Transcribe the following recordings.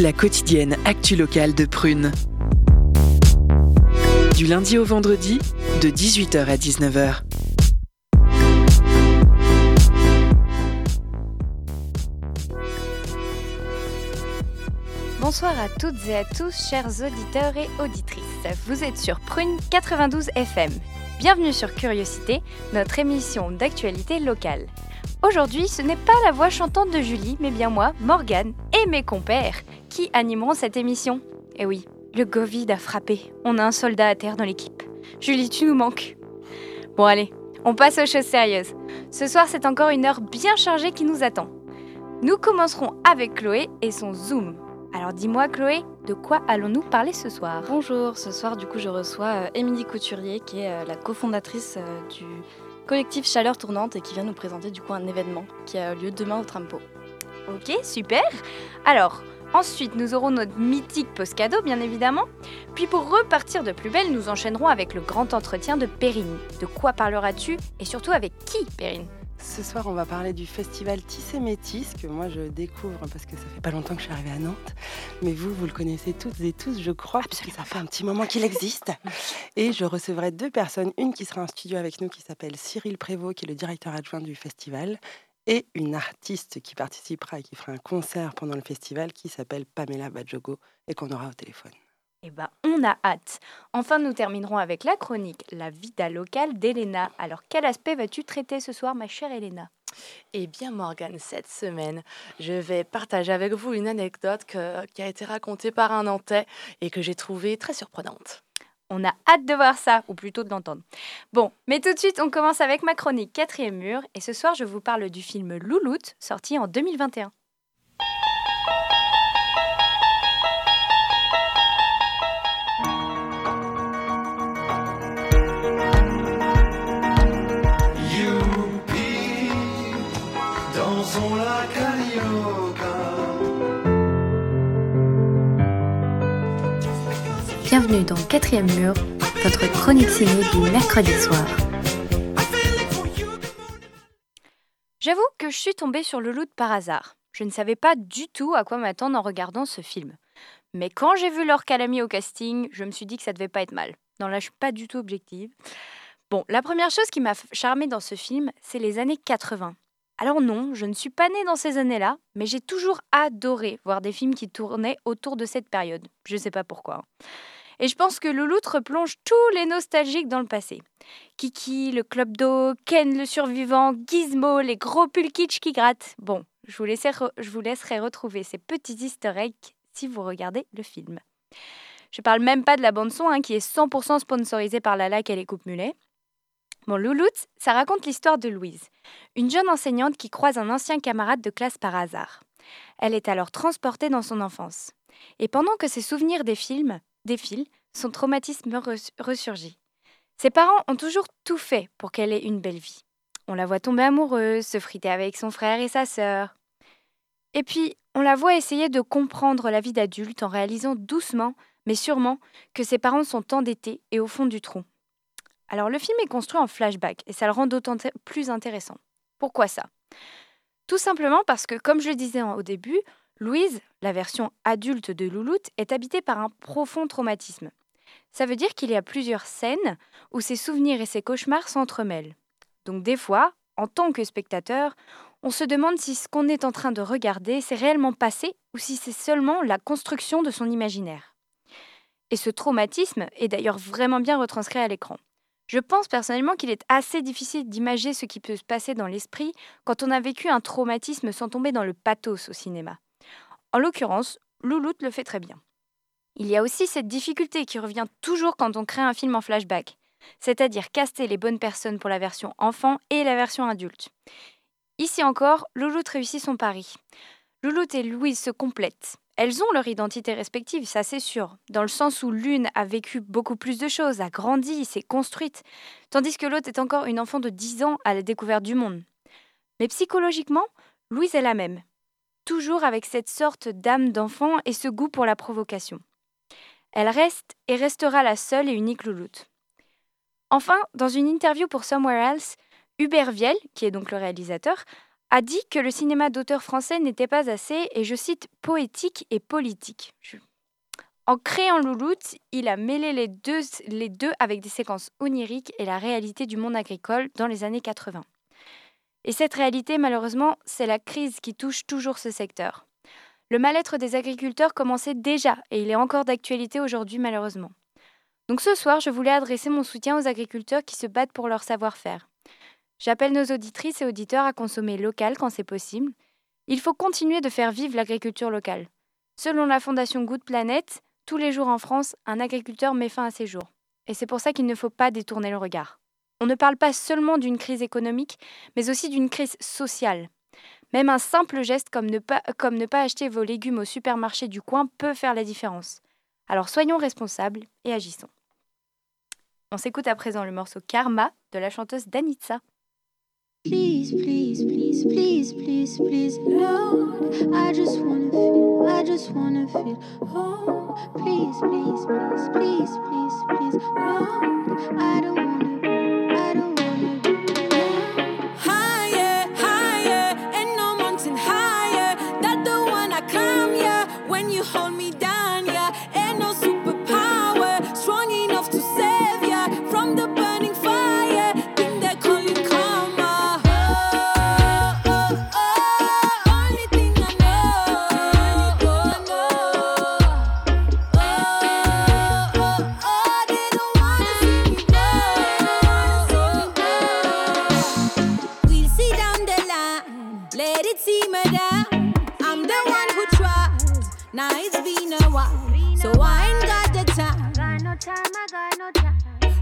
La quotidienne actu locale de Prune. Du lundi au vendredi, de 18h à 19h. Bonsoir à toutes et à tous, chers auditeurs et auditrices. Vous êtes sur Prune 92 FM. Bienvenue sur Curiosité, notre émission d'actualité locale. Aujourd'hui, ce n'est pas la voix chantante de Julie, mais bien moi, Morgane et mes compères qui animeront cette émission. Eh oui, le Covid a frappé. On a un soldat à terre dans l'équipe. Julie, tu nous manques. Bon allez, on passe aux choses sérieuses. Ce soir, c'est encore une heure bien chargée qui nous attend. Nous commencerons avec Chloé et son Zoom. Alors dis-moi Chloé, de quoi allons-nous parler ce soir? Bonjour, ce soir du coup je reçois euh, Émilie Couturier qui est euh, la cofondatrice euh, du collectif Chaleur Tournante et qui vient nous présenter du coup un événement qui a lieu demain au Trampo. Ok, super Alors, Ensuite, nous aurons notre mythique post cadeau, bien évidemment. Puis pour repartir de plus belle, nous enchaînerons avec le grand entretien de Perrine. De quoi parleras-tu? Et surtout avec qui, Perrine? Ce soir, on va parler du festival Tissé Métis, que moi je découvre parce que ça fait pas longtemps que je suis arrivée à Nantes. Mais vous, vous le connaissez toutes et tous, je crois, parce que ça fait un petit moment qu'il existe. Et je recevrai deux personnes, une qui sera en studio avec nous, qui s'appelle Cyril Prévost, qui est le directeur adjoint du festival, et une artiste qui participera et qui fera un concert pendant le festival, qui s'appelle Pamela Badjogo, et qu'on aura au téléphone. Eh ben, on a hâte. Enfin, nous terminerons avec la chronique La vida locale d'Elena. Alors, quel aspect vas-tu traiter ce soir, ma chère Elena? Eh bien, Morgane, cette semaine, je vais partager avec vous une anecdote qui a été racontée par un Nantais et que j'ai trouvée très surprenante. On a hâte de voir ça, ou plutôt de l'entendre. Bon, mais tout de suite, on commence avec ma chronique Quatrième mur, et ce soir, je vous parle du film Louloute, sorti en 2021. Bienvenue dans Quatrième Mur, votre chronique ciné du mercredi soir. J'avoue que je suis tombée sur le loot par hasard. Je ne savais pas du tout à quoi m'attendre en regardant ce film. Mais quand j'ai vu Laure au casting, je me suis dit que ça devait pas être mal. Non, là, je suis pas du tout objective. Bon, la première chose qui m'a charmée dans ce film, c'est les années 80. Alors non, je ne suis pas née dans ces années-là, mais j'ai toujours adoré voir des films qui tournaient autour de cette période. Je ne sais pas pourquoi. Hein. Et je pense que Louloute replonge tous les nostalgiques dans le passé. Kiki, le club d'eau, Ken le survivant, Gizmo, les gros pulls kitsch qui grattent. Bon, je vous, laisserai retrouver ces petits eggs si vous regardez le film. Je parle même pas de la bande-son hein, qui est 100% sponsorisée par la LAC et les coupes mulets. Bon, Louloute, ça raconte l'histoire de Louise, une jeune enseignante qui croise un ancien camarade de classe par hasard. Elle est alors transportée dans son enfance. Et pendant que ses souvenirs des films défilent, son traumatisme ressurgit. Ses parents ont toujours tout fait pour qu'elle ait une belle vie. On la voit tomber amoureuse, se friter avec son frère et sa sœur. Et puis, on la voit essayer de comprendre la vie d'adulte en réalisant doucement, mais sûrement, que ses parents sont endettés et au fond du trou. Alors le film est construit en flashback et ça le rend d'autant plus intéressant. Pourquoi ça? Tout simplement parce que, comme je le disais au début, Louise, la version adulte de Louloute, est habitée par un profond traumatisme. Ça veut dire qu'il y a plusieurs scènes où ses souvenirs et ses cauchemars s'entremêlent. Donc des fois, en tant que spectateur, on se demande si ce qu'on est en train de regarder s'est réellement passé ou si c'est seulement la construction de son imaginaire. Et ce traumatisme est d'ailleurs vraiment bien retranscrit à l'écran. Je pense personnellement qu'il est assez difficile d'imager ce qui peut se passer dans l'esprit quand on a vécu un traumatisme sans tomber dans le pathos au cinéma. En l'occurrence, Louloute le fait très bien. Il y a aussi cette difficulté qui revient toujours quand on crée un film en flashback, c'est-à-dire caster les bonnes personnes pour la version enfant et la version adulte. Ici encore, Louloute réussit son pari. Louloute et Louise se complètent. Elles ont leur identité respective, ça c'est sûr, dans le sens où l'une a vécu beaucoup plus de choses, a grandi, s'est construite, tandis que l'autre est encore une enfant de 10 ans à la découverte du monde. Mais psychologiquement, Louise est la même, toujours avec cette sorte d'âme d'enfant et ce goût pour la provocation. Elle reste et restera la seule et unique louloute. Enfin, dans une interview pour Somewhere Else, Hubert Viel, qui est donc le réalisateur, a dit que le cinéma d'auteur français n'était pas assez, et je cite, poétique et politique. En créant Louloute, il a mêlé les deux, les deux avec des séquences oniriques et la réalité du monde agricole dans les années 80. Et cette réalité, malheureusement, c'est la crise qui touche toujours ce secteur. Le mal-être des agriculteurs commençait déjà et il est encore d'actualité aujourd'hui malheureusement. Donc ce soir, je voulais adresser mon soutien aux agriculteurs qui se battent pour leur savoir-faire. J'appelle nos auditrices et auditeurs à consommer local quand c'est possible. Il faut continuer de faire vivre l'agriculture locale. Selon la fondation Good Planet, tous les jours en France, un agriculteur met fin à ses jours. Et c'est pour ça qu'il ne faut pas détourner le regard. On ne parle pas seulement d'une crise économique, mais aussi d'une crise sociale. Même un simple geste comme ne, pas, acheter vos légumes au supermarché du coin peut faire la différence. Alors soyons responsables et agissons. On s'écoute à présent le morceau Karma de la chanteuse wanna, time.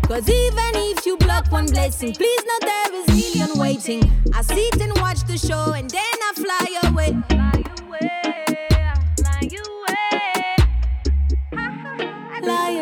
Cause even if you block one blessing, please know there is million waiting. I sit and watch the show and then I fly away. Liar, liar,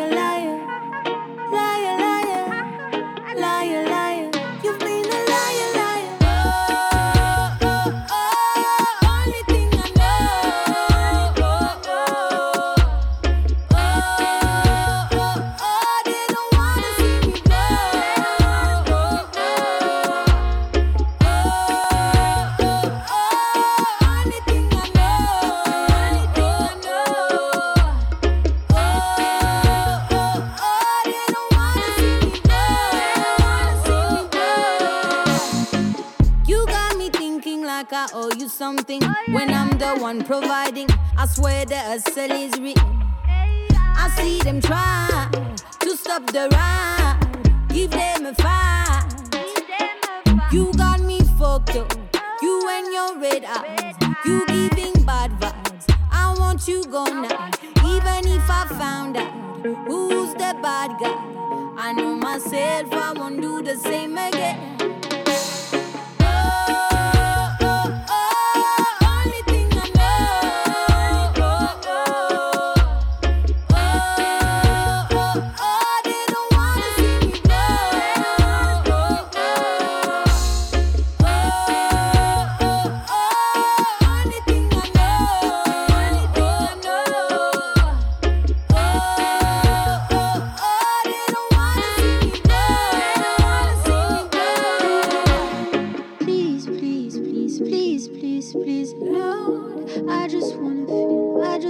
one providing. I swear the hustle is real. I see them try to stop the ride, give them a fight. You got me fucked up. You and your red eyes. You giving bad vibes. I want you gone now. Even if I found out who's the bad guy. I know myself, I won't do the same again.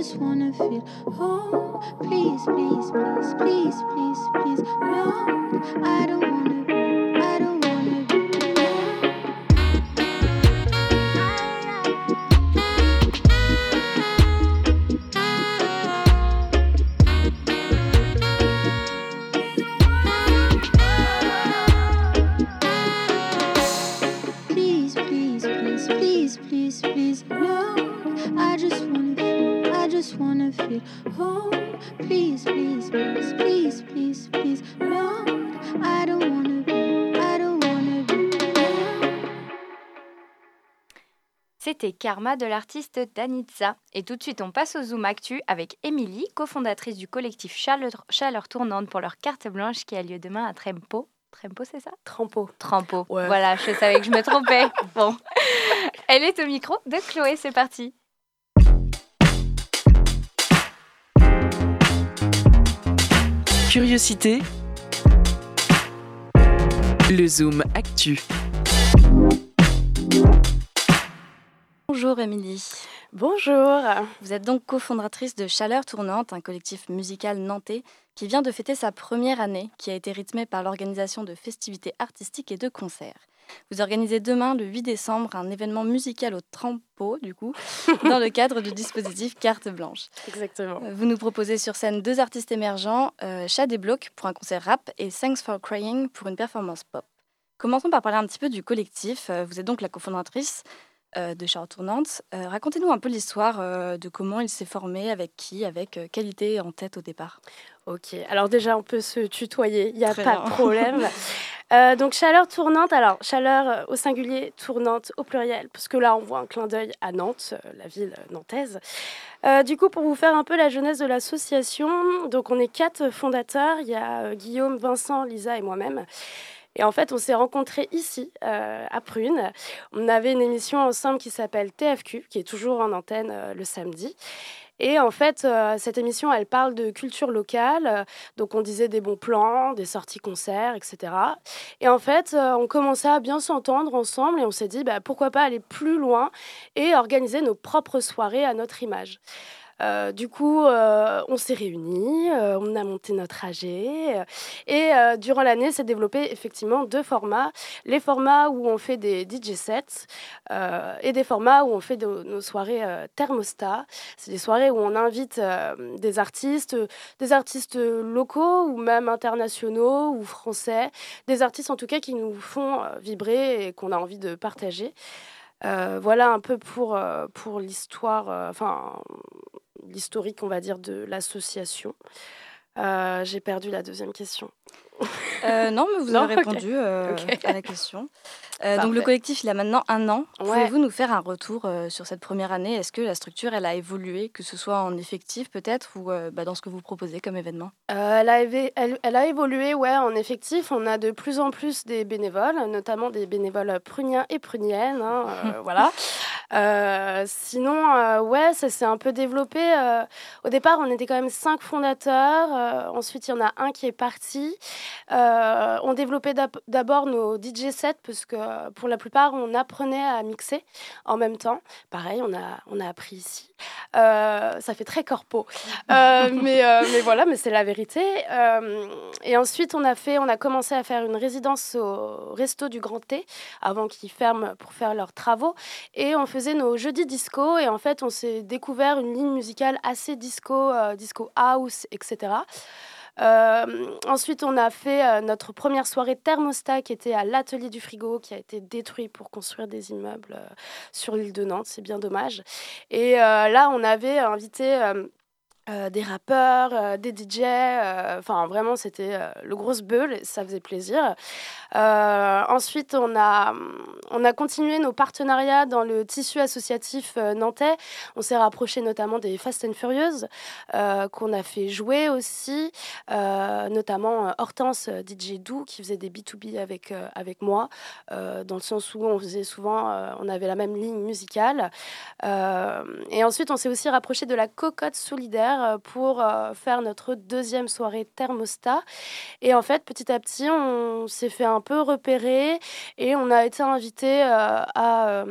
Just wanna feel. Oh, please, please, please, please, please, please, Lord. I don't Karma de l'artiste Danitza. Et tout de suite, on passe au Zoom Actu avec Émilie, cofondatrice du collectif Chaleur, Chaleur Tournante pour leur carte blanche qui a lieu demain à Trempo. Trempo, c'est ça? Trampo. Trampo. Ouais. Voilà, je savais que je me trompais. Bon. Elle est au micro de Chloé, c'est parti. Curiosité. Le Zoom Actu. Bonjour Émilie. Bonjour. Vous êtes donc cofondatrice de Chaleur Tournante, un collectif musical nantais qui vient de fêter sa première année, qui a été rythmée par l'organisation de festivités artistiques et de concerts. Vous organisez demain, le 8 décembre, un événement musical au Trampo, du coup, dans le cadre du dispositif Carte Blanche. Exactement. Vous nous proposez sur scène deux artistes émergents, euh, Chad et Block pour un concert rap et Thanks for Crying pour une performance pop. Commençons par parler un petit peu du collectif. Euh, vous êtes donc la cofondatrice. Euh, de Charles Tournante. Euh, racontez-nous un peu l'histoire euh, de comment il s'est formé, avec qui, avec quelle idée en tête au départ. Ok, alors déjà on peut se tutoyer, il n'y a pas de problème. donc chaleur tournante, alors chaleur au singulier, tournante au pluriel, parce que là on voit un clin d'œil à Nantes, la ville nantaise. du coup, pour vous faire un peu la jeunesse de l'association, donc on est quatre fondateurs, il y a Guillaume, Vincent, Lisa et moi-même. Et en fait, on s'est rencontrés ici, euh, à Prune. On avait une émission ensemble qui s'appelle TFQ, qui est toujours en antenne euh, le samedi. Et en fait, euh, cette émission, elle parle de culture locale. donc, on disait des bons plans, des sorties concerts, etc. Et en fait, on commençait à bien s'entendre ensemble et on s'est dit, bah, pourquoi pas aller plus loin et organiser nos propres soirées à notre image. Euh, du coup, euh, on s'est réunis, euh, on a monté notre AG et durant l'année, s'est développé effectivement deux formats. Les formats où on fait des DJ sets et des formats où on fait nos soirées thermostat. C'est des soirées où on invite des artistes, des artistes locaux ou même internationaux ou français, des artistes en tout cas qui nous font vibrer et qu'on a envie de partager. voilà un peu pour, pour l'histoire, enfin l'historique, on va dire, de l'association. Euh, j'ai perdu la deuxième question. Euh, non, mais vous avez répondu euh, à la question. donc le collectif, il a maintenant un an. Pouvez-vous nous faire un retour sur cette première année? Est-ce que la structure, elle a évolué, que ce soit en effectif peut-être ou bah, dans ce que vous proposez comme événement? Elle a, elle, a, évolué, ouais, en effectif. On a de plus en plus des bénévoles, notamment des bénévoles pruniens et pruniennes. Hein, voilà. Euh, sinon, euh, ouais, ça s'est un peu développé. Euh, au départ, on était quand même cinq fondateurs. ensuite, il y en a un qui est parti. On développait d'abord nos DJ sets parce que pour la plupart, on apprenait à mixer en même temps. Pareil, on a, on a appris ici. ça fait très corpo. mais, mais voilà, mais c'est la vérité. et ensuite, on a, fait, on a commencé à faire une résidence au resto du Grand T avant qu'ils ferment pour faire leurs travaux. Et on faisait nos jeudis disco et en fait on s'est découvert une ligne musicale assez disco, euh, disco house, etc. Euh, ensuite, on a fait euh, notre première soirée thermostat qui était à l'atelier du frigo, qui a été détruit pour construire des immeubles sur l'île de Nantes. C'est bien dommage. Et là, on avait invité euh, des rappeurs, euh, des DJ, euh, enfin vraiment c'était le gros bull, ça faisait plaisir. ensuite on a, on a continué nos partenariats dans le tissu associatif nantais. On s'est rapproché notamment des Fast and Furious qu'on a fait jouer aussi, notamment Hortense DJ Dou qui faisait des B2B avec, avec moi, dans le sens où on faisait souvent, on avait la même ligne musicale. et ensuite on s'est aussi rapproché de la cocotte solidaire euh, pour euh, faire notre deuxième soirée thermostat. Et en fait, petit à petit, on s'est fait un peu repérer et on a été invité euh, à,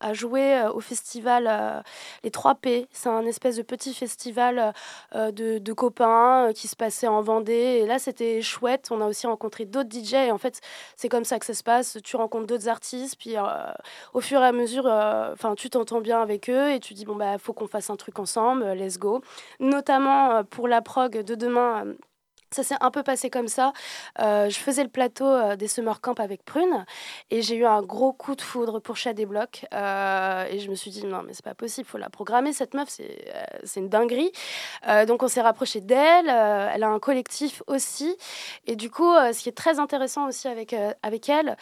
à, jouer au festival Les 3P. C'est un espèce de petit festival de, de, copains qui se passait en Vendée. Et là, c'était chouette. On a aussi rencontré d'autres DJ. Et en fait, c'est comme ça que ça se passe. Tu rencontres d'autres artistes, puis au fur et à mesure, tu t'entends bien avec eux et tu dis, bon, bah, faut qu'on fasse un truc ensemble, let's go notamment euh, pour la prog de demain euh, ça s'est un peu passé comme ça. Euh, je faisais le plateau euh, des Summer Camp avec Prune et j'ai eu un gros coup de foudre pour Chat des Blocs. Euh, et je me suis dit, non, mais c'est pas possible, faut la programmer, cette meuf, c'est, c'est une dinguerie. donc on s'est rapproché d'elle. elle a un collectif aussi. Et du coup, ce qui est très intéressant aussi avec, avec elle,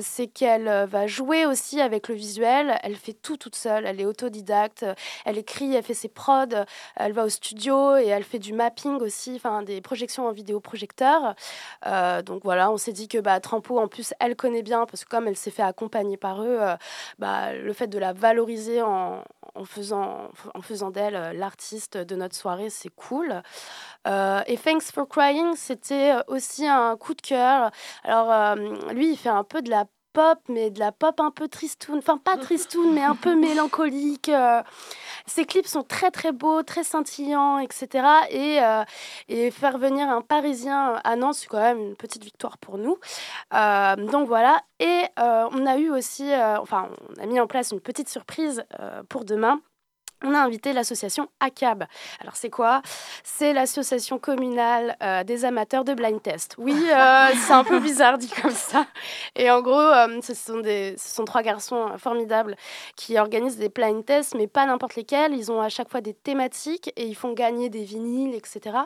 c'est qu'elle va jouer aussi avec le visuel. Elle fait tout toute seule. Elle est autodidacte. Elle écrit, elle fait ses prods. Elle va au studio et elle fait du mapping aussi, enfin des projections en vidéoprojecteur. Euh, donc voilà, on s'est dit que bah, Trampo, en plus, elle connaît bien, parce que comme elle s'est fait accompagner par eux, euh, bah, le fait de la valoriser en, en faisant, en faisant d'elle euh, l'artiste de notre soirée, c'est cool. et Thanks for Crying, c'était aussi un coup de cœur. Alors, lui, il fait un peu de la pop, mais de la pop un peu tristoun. Enfin, pas tristoun, mais un peu mélancolique. Euh. Ces clips sont très très beaux, très scintillants, etc. Et, euh, et faire venir un Parisien à Nantes, c'est quand même une petite victoire pour nous. donc voilà. Et on a eu aussi, enfin, on a mis en place une petite surprise pour demain on a invité l'association ACAB. Alors c'est quoi? C'est l'association communale euh, des amateurs de blind test. Oui, euh, c'est un peu bizarre dit comme ça. Et en gros, euh, ce, sont des, ce sont trois garçons formidables qui organisent des blind tests, mais pas n'importe lesquels. Ils ont à chaque fois des thématiques et ils font gagner des vinyles, etc.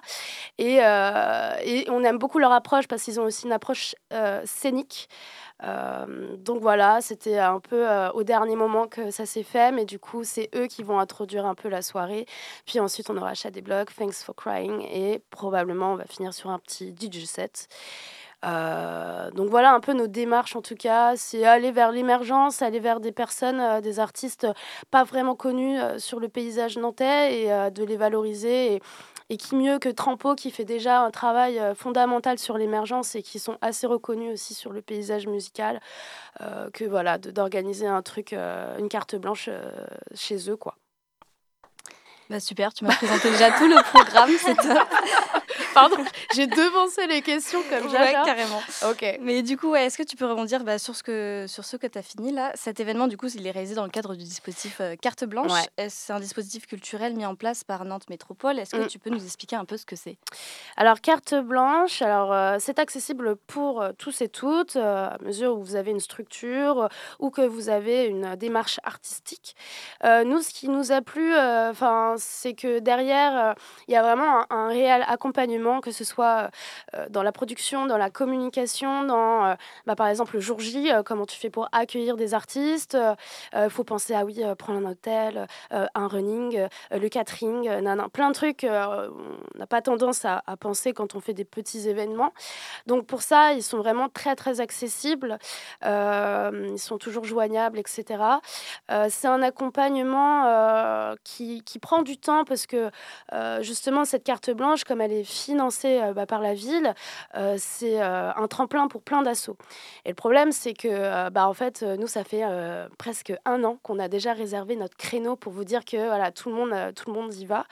Et, et on aime beaucoup leur approche parce qu'ils ont aussi une approche scénique. Euh, donc voilà, c'était un peu euh, au dernier moment que ça s'est fait, mais du coup, c'est eux qui vont introduire un peu la soirée. Puis ensuite, on aura des blocs, Thanks for Crying, et probablement, on va finir sur un petit DJ set. Euh, donc voilà un peu nos démarches en tout cas, c'est aller vers l'émergence, aller vers des personnes, des artistes pas vraiment connus sur le paysage nantais et de les valoriser et qui mieux que Trampo, qui fait déjà un travail euh, fondamental sur l'émergence et qui sont assez reconnus aussi sur le paysage musical, euh, que voilà, d'organiser un truc, euh, une carte blanche chez eux, quoi. Bah super, tu m'as présenté déjà tout le programme, c'est top. Pardon, j'ai devancé les questions comme j'avais. Ouais, carrément. Ok. Mais du coup, ouais, est-ce que tu peux rebondir bah, sur, ce que, sur ce que tu as fini là? Cet événement, du coup, il est réalisé dans le cadre du dispositif euh, Carte Blanche. C'est un dispositif culturel mis en place par Nantes Métropole. Est-ce que mm. tu peux nous expliquer un peu ce que c'est? Alors, Carte Blanche, alors euh, c'est accessible pour euh, tous et toutes, à mesure où vous avez une structure ou que vous avez une démarche artistique. nous, ce qui nous a plu, enfin, c'est que derrière, il y a vraiment un réel accompagnement que ce soit euh, dans la production, dans la communication, dans, euh, bah, par exemple, le jour J, euh, comment tu fais pour accueillir des artistes. Il faut penser à, oui, prendre un hôtel, un running, le catering, nan, plein de trucs. on n'a pas tendance à, à, penser quand on fait des petits événements. Donc pour ça, ils sont vraiment très, très accessibles. ils sont toujours joignables, etc. C'est un accompagnement qui, qui, prend du temps parce que justement, cette carte blanche, comme elle est financé euh, bah, par la ville, euh, c'est euh, un tremplin pour plein d'assauts. Et le problème, c'est que, bah, en fait, nous, ça fait presque un an qu'on a déjà réservé notre créneau pour vous dire que tout le monde y va.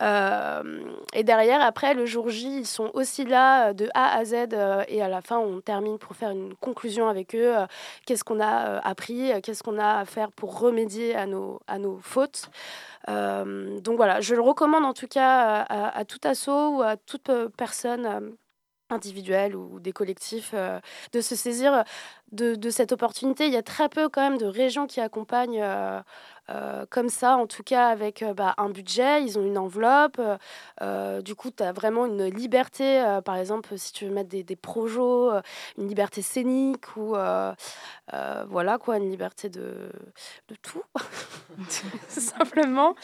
Et derrière, après, le jour J, ils sont aussi là de A à Z. et à la fin, on termine pour faire une conclusion avec eux. qu'est-ce qu'on a appris Qu'est-ce qu'on a à faire pour remédier à nos, à nos fautes euh, donc voilà, je le recommande en tout cas à, tout assaut ou à toute euh, personne euh, individuelle ou des collectifs de se saisir de, cette opportunité. Il y a très peu quand même de régions qui accompagnent comme ça, en tout cas avec bah, un budget, ils ont une enveloppe. du coup, tu as vraiment une liberté, par exemple, si tu veux mettre des, des projets, une liberté scénique ou voilà quoi, une liberté de, de tout, simplement.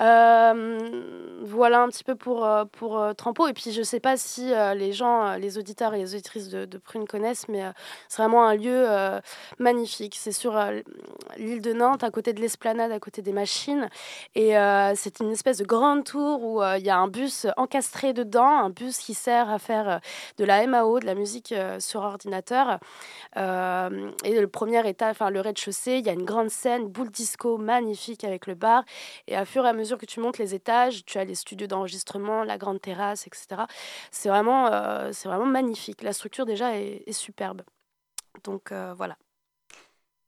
Euh, voilà un petit peu pour, euh, pour euh, Trampo. Et puis, je sais pas si les gens, les auditeurs et les auditrices de, Prune connaissent, mais c'est vraiment un lieu magnifique. C'est sur l'île de Nantes, à côté de l'esplanade, à côté des machines. Et c'est une espèce de grande tour où il y a un bus encastré dedans, un bus qui sert à faire de la MAO, de la musique sur ordinateur. et le premier étage, enfin le rez-de-chaussée, il y a une grande scène, boule disco magnifique avec le bar. Et à fur et à mesure mesure que tu montes les étages, tu as les studios d'enregistrement, la grande terrasse, etc. C'est vraiment, euh, c'est vraiment magnifique. La structure déjà est, superbe. Donc euh, voilà.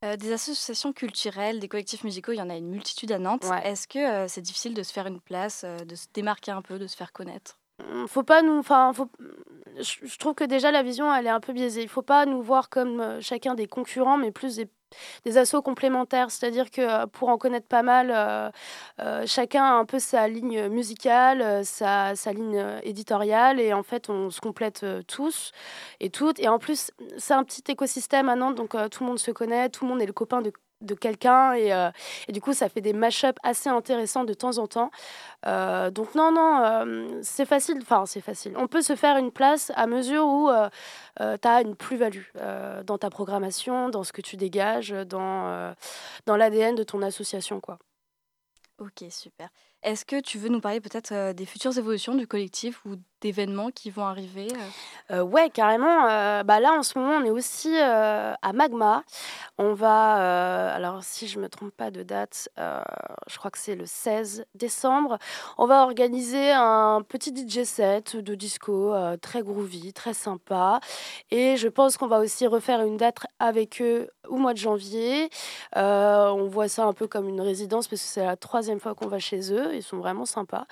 Euh, des associations culturelles, des collectifs musicaux, il y en a une multitude à Nantes. Est-ce que c'est difficile de se faire une place, de se démarquer un peu, de se faire connaître? Faut pas nous enfin je trouve que déjà la vision elle est un peu biaisée il faut pas nous voir comme chacun des concurrents mais plus des des assauts complémentaires, c'est-à-dire que euh, pour en connaître pas mal, euh, euh, chacun a un peu sa ligne musicale, sa, sa, ligne éditoriale, et en fait on se complète tous et toutes. Et en plus, c'est un petit écosystème à Nantes, donc tout le monde se connaît, tout le monde est le copain de de quelqu'un et, euh, et, du coup ça fait des mash-ups assez intéressants de temps en temps. Euh, donc non non euh, c'est facile enfin c'est facile. On peut se faire une place à mesure où tu as une plus-value dans ta programmation dans ce que tu dégages dans, dans l'ADN de ton association quoi. Ok super. Est-ce que tu veux nous parler peut-être des futures évolutions du collectif ou d'événements qui vont arriver euh, Ouais, carrément. bah là, en ce moment, on est aussi à Magma. On va, alors si je ne me trompe pas de date, je crois que c'est le 16 décembre, on va organiser un petit DJ set de disco très groovy, très sympa. Et je pense qu'on va aussi refaire une date avec eux au mois de janvier. on voit ça un peu comme une résidence parce que c'est la troisième fois qu'on va chez eux. Ils sont vraiment sympas.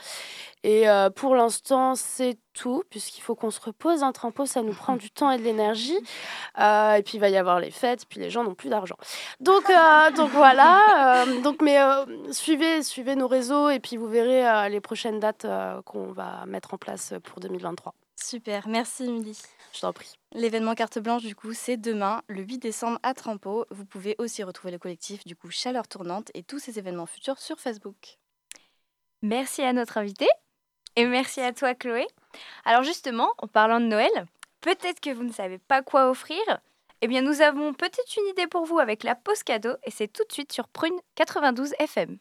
Et euh, pour l'instant, c'est tout, puisqu'il faut qu'on se repose. Un trampo, ça nous prend du temps et de l'énergie. Euh, et puis, il va y avoir les fêtes, puis les gens n'ont plus d'argent. Donc, euh, donc voilà. donc, mais suivez, suivez nos réseaux, et puis vous verrez les prochaines dates qu'on va mettre en place pour 2023. Super, merci Emily. Je t'en prie. L'événement carte blanche, du coup, c'est demain, le 8 décembre à Trampo. Vous pouvez aussi retrouver le collectif, du coup, Chaleur Tournante et tous ces événements futurs sur Facebook. Merci à notre invité. Et merci à toi, Chloé. Alors justement, en parlant de Noël, peut-être que vous ne savez pas quoi offrir. Eh bien, nous avons peut-être une idée pour vous avec la pause cadeau et c'est tout de suite sur Prune 92 FM.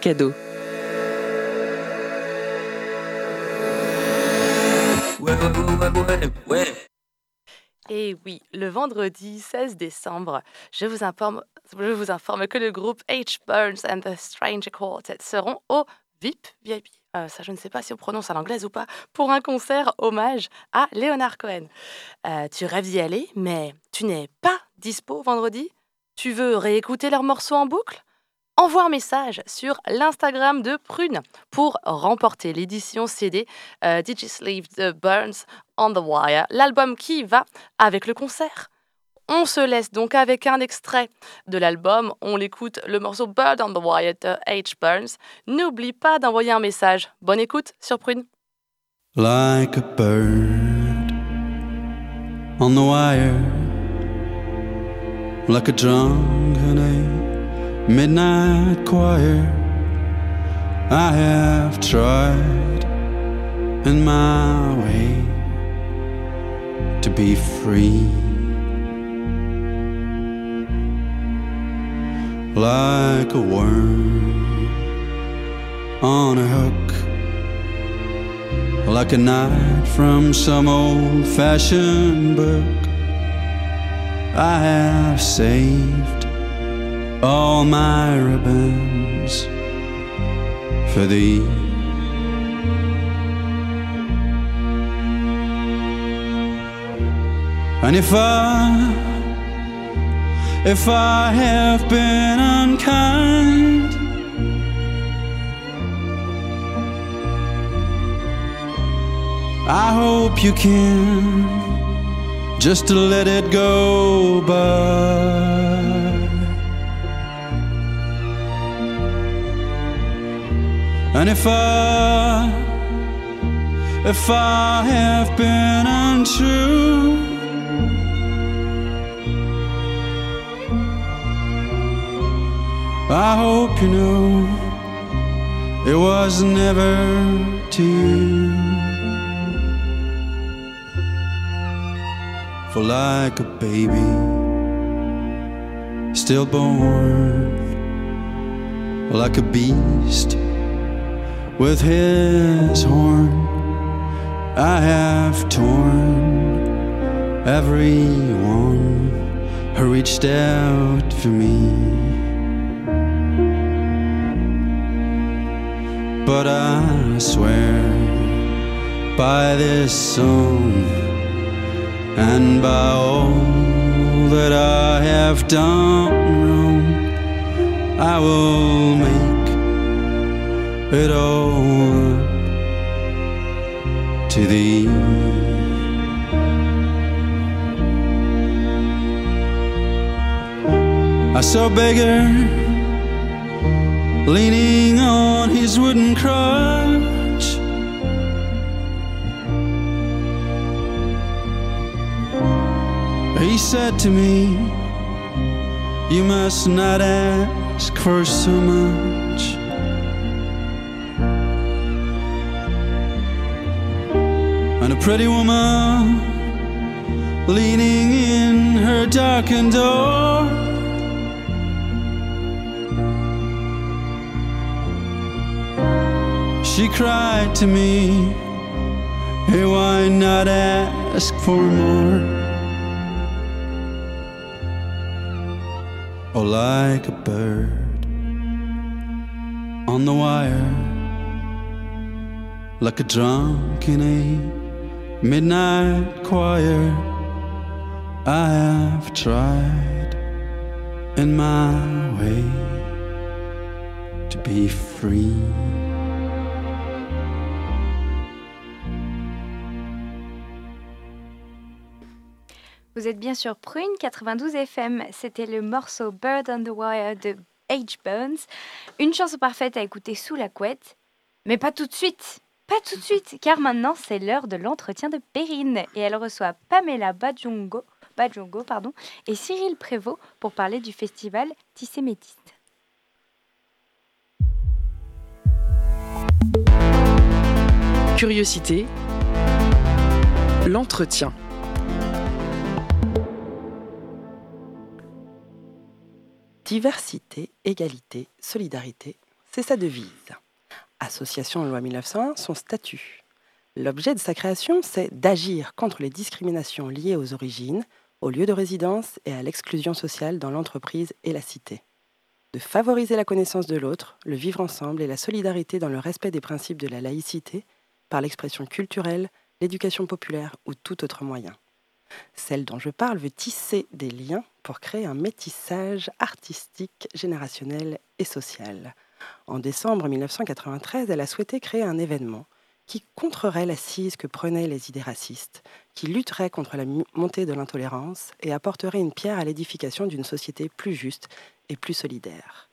Cadeau. Et oui, le vendredi 16 décembre, je vous informe, que le groupe H. Burns and the Stranger Quartet seront au VIP, VIP, euh, ça je ne sais pas si on prononce à l'anglaise ou pas, pour un concert hommage à Leonard Cohen. Euh, tu rêves d'y aller, mais tu n'es pas dispo vendredi? Tu veux réécouter leurs morceaux en boucle? Envoie un message sur l'Instagram de Prune pour remporter l'édition CD euh, Digisleeve The Burns on the Wire, l'album qui va avec le concert. On se laisse donc avec un extrait de l'album. On l'écoute, le morceau Bird on the Wire de H. Burns. N'oublie pas d'envoyer un message. Bonne écoute sur Prune. Like a bird on the wire, like a midnight choir. I have tried in my way to be free. Like a worm on a hook, like a knight from some old fashioned book. I have saved all my ribbons for thee. And if I, if I have been unkind, I hope you can just to let it go by. And if I, if I have been untrue, I hope you know it was never to you. For like a baby, stillborn, like a beast with his horn I have torn everyone who reached out for me. But I swear by this song and by all that I have done wrong, I will make it all to thee. I saw beggar leaning on his wooden crutch. He said to me, You must not ask for so much. Pretty woman leaning in her darkened door. She cried to me, Hey, why not ask for more? Oh, like a bird on the wire, like a drunk in a midnight choir. I have tried in my way to be free. Vous êtes bien sur Prune 92 FM. C'était le morceau Bird on the Wire de H. Bones. Une chanson parfaite à écouter sous la couette. Mais pas tout de suite. Tout de suite, car maintenant c'est l'heure de l'entretien de Perrine et elle reçoit Pamela Badjongo, et Cyril Prévost pour parler du festival Tissé Métiste. Curiosité. L'entretien. Diversité, égalité, solidarité, c'est sa devise. Association loi 1901, son statut. L'objet de sa création, c'est d'agir contre les discriminations liées aux origines, au lieu de résidence et à l'exclusion sociale dans l'entreprise et la cité. De favoriser la connaissance de l'autre, le vivre ensemble et la solidarité dans le respect des principes de la laïcité, par l'expression culturelle, l'éducation populaire ou tout autre moyen. Celle dont je parle veut tisser des liens pour créer un métissage artistique, générationnel et social. En décembre 1993, elle a souhaité créer un événement qui contrerait l'assise que prenaient les idées racistes, qui lutterait contre la montée de l'intolérance et apporterait une pierre à l'édification d'une société plus juste et plus solidaire.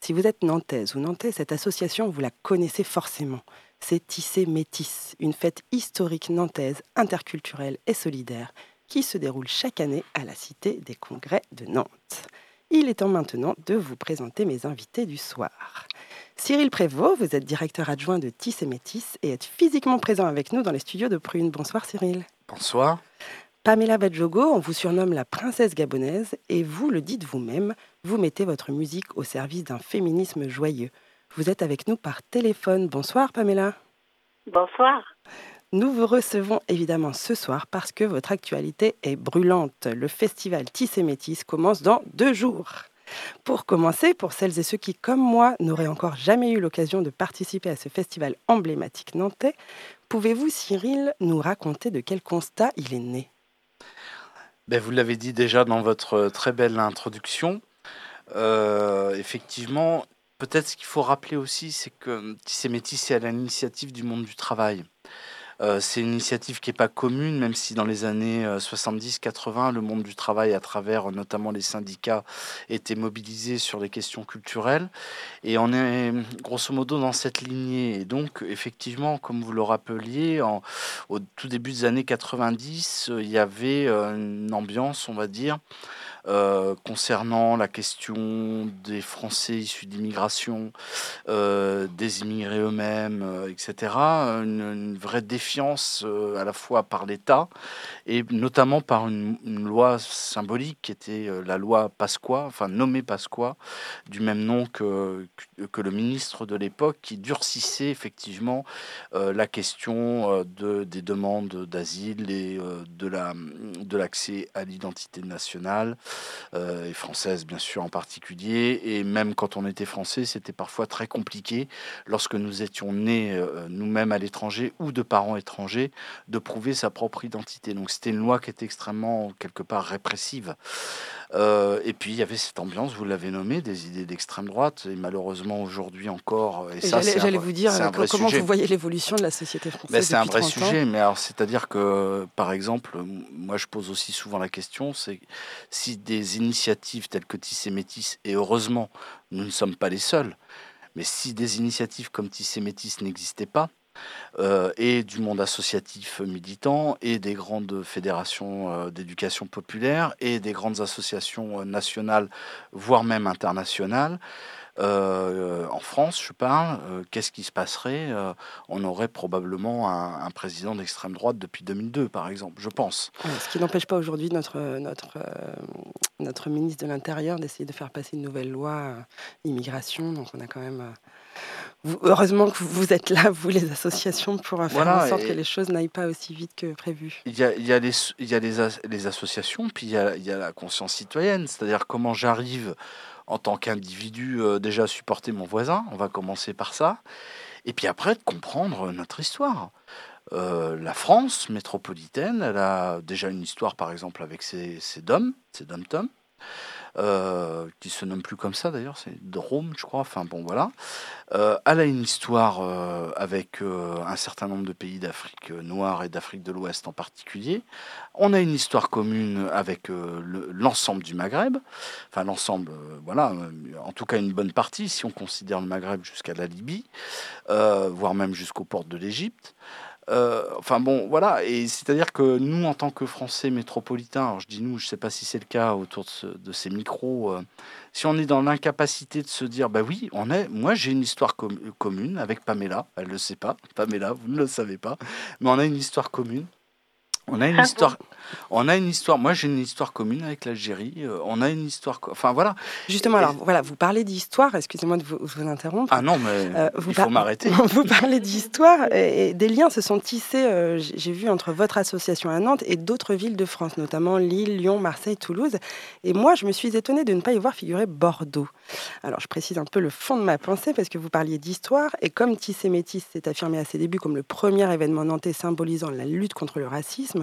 Si vous êtes nantaise ou nantais, cette association, vous la connaissez forcément. C'est Tissé Métis, une fête historique nantaise, interculturelle et solidaire qui se déroule chaque année à la Cité des Congrès de Nantes. Il est temps maintenant de vous présenter mes invités du soir. Cyril Prévost, vous êtes directeur adjoint de Tis et Métis et êtes physiquement présent avec nous dans les studios de Prune. Bonsoir Cyril. Bonsoir. Pamela Badjogo, on vous surnomme la princesse gabonaise et vous le dites vous-même, vous mettez votre musique au service d'un féminisme joyeux. Vous êtes avec nous par téléphone. Bonsoir Pamela. Bonsoir. Nous vous recevons évidemment ce soir parce que votre actualité est brûlante. Le festival Tissé Métis commence dans deux jours. Pour commencer, pour celles et ceux qui, comme moi, n'auraient encore jamais eu l'occasion de participer à ce festival emblématique nantais, pouvez-vous, Cyril, nous raconter de quel constat il est né? Ben, Vous l'avez dit déjà dans votre très belle introduction. Euh, effectivement, peut-être ce qu'il faut rappeler aussi, c'est que Tissé Métis est à l'initiative du monde du travail. Euh, c'est une initiative qui n'est pas commune, même si dans les années 70-80, euh, le monde du travail, à travers notamment les syndicats, était mobilisé sur les questions culturelles. Et on est grosso modo dans cette lignée. Et donc, effectivement, comme vous le rappeliez, au tout début des années 90, il y avait euh, une ambiance, on va dire, euh, concernant la question des Français issus d'immigration, euh, des immigrés eux-mêmes, euh, etc. Une, vraie défiance à la fois par l'État et notamment par une, loi symbolique qui était la loi Pasqua, enfin nommée Pasqua, du même nom que, que le ministre de l'époque, qui durcissait effectivement la question de, des demandes d'asile et de l'accès de à l'identité nationale euh, et française bien sûr en particulier. Et même quand on était français, c'était parfois très compliqué, lorsque nous étions nés euh, nous-mêmes à l'étranger ou de parents étrangers, de prouver sa propre identité. Donc c'était une loi qui était extrêmement, quelque part, répressive. Euh, et puis il y avait cette ambiance, vous l'avez nommé, des idées d'extrême droite, et malheureusement aujourd'hui encore. Et, ça, j'allais vous dire comment vous voyez l'évolution de la société française. Ben, c'est un vrai sujet, mais alors c'est-à-dire que, par exemple, moi je pose aussi souvent la question, c'est si des initiatives telles que Tissé Métis, et heureusement nous ne sommes pas les seuls, mais si des initiatives comme Tissé Métis n'existaient pas, euh, et du monde associatif militant et des grandes fédérations euh, d'éducation populaire et des grandes associations euh, nationales, voire même internationales. Euh, en France, je parle, euh, qu'est-ce qui se passerait euh, On aurait probablement un, un président d'extrême droite depuis 2002, par exemple, je pense. Ce qui n'empêche pas aujourd'hui notre, notre, notre ministre de l'Intérieur d'essayer de faire passer une nouvelle loi immigration. Donc on a quand même... vous- heureusement que vous êtes là, vous les associations, pour faire Voilà, en sorte que les choses n'aillent pas aussi vite que prévu. Il y a, il y a, les, il y a les, as- les associations, puis il y a, il y a la conscience citoyenne, c'est-à-dire comment j'arrive en tant qu'individu euh, déjà supporter mon voisin, on va commencer par ça, et puis après de comprendre notre histoire. Euh, la France métropolitaine, elle a déjà une histoire par exemple avec ses, ses DOM, ses dom-tom, euh, qui se nomme plus comme ça d'ailleurs, c'est Drôme je crois, enfin bon voilà. Euh, elle a une histoire euh, avec un certain nombre de pays d'Afrique noire et d'Afrique de l'Ouest en particulier. On a une histoire commune avec le- l'ensemble du Maghreb, enfin l'ensemble, voilà, en tout cas une bonne partie si on considère le Maghreb jusqu'à la Libye, voire même jusqu'aux portes de l'Égypte. Euh, enfin bon, voilà, et c'est-à-dire que nous, en tant que Français métropolitains, alors je dis nous, je ne sais pas si c'est le cas autour de, ce- de ces micros, euh, si on est dans l'incapacité de se dire, bah oui, on est, moi j'ai une histoire com- commune avec Pamela, elle le sait pas, Pamela, vous ne le savez pas, mais on a une histoire commune. On a une histoire, on a une histoire. Moi, j'ai une histoire commune avec l'Algérie. euh, on a une histoire. Enfin voilà. Justement, alors voilà, vous parlez d'histoire, excusez-moi de vous, vous interrompre. Ah non, mais Euh, vous il par- faut m'arrêter. Vous parlez d'histoire et, et des liens se sont tissés, euh, j'ai vu, entre votre association à Nantes et d'autres villes de France, notamment Lille, Lyon, Marseille, Toulouse. Et moi, je me suis étonnée de ne pas y voir figurer Bordeaux. Alors, je précise un peu le fond de ma pensée parce que vous parliez d'histoire et comme Tissé Métis s'est affirmé à ses débuts comme le premier événement nantais symbolisant la lutte contre le racisme,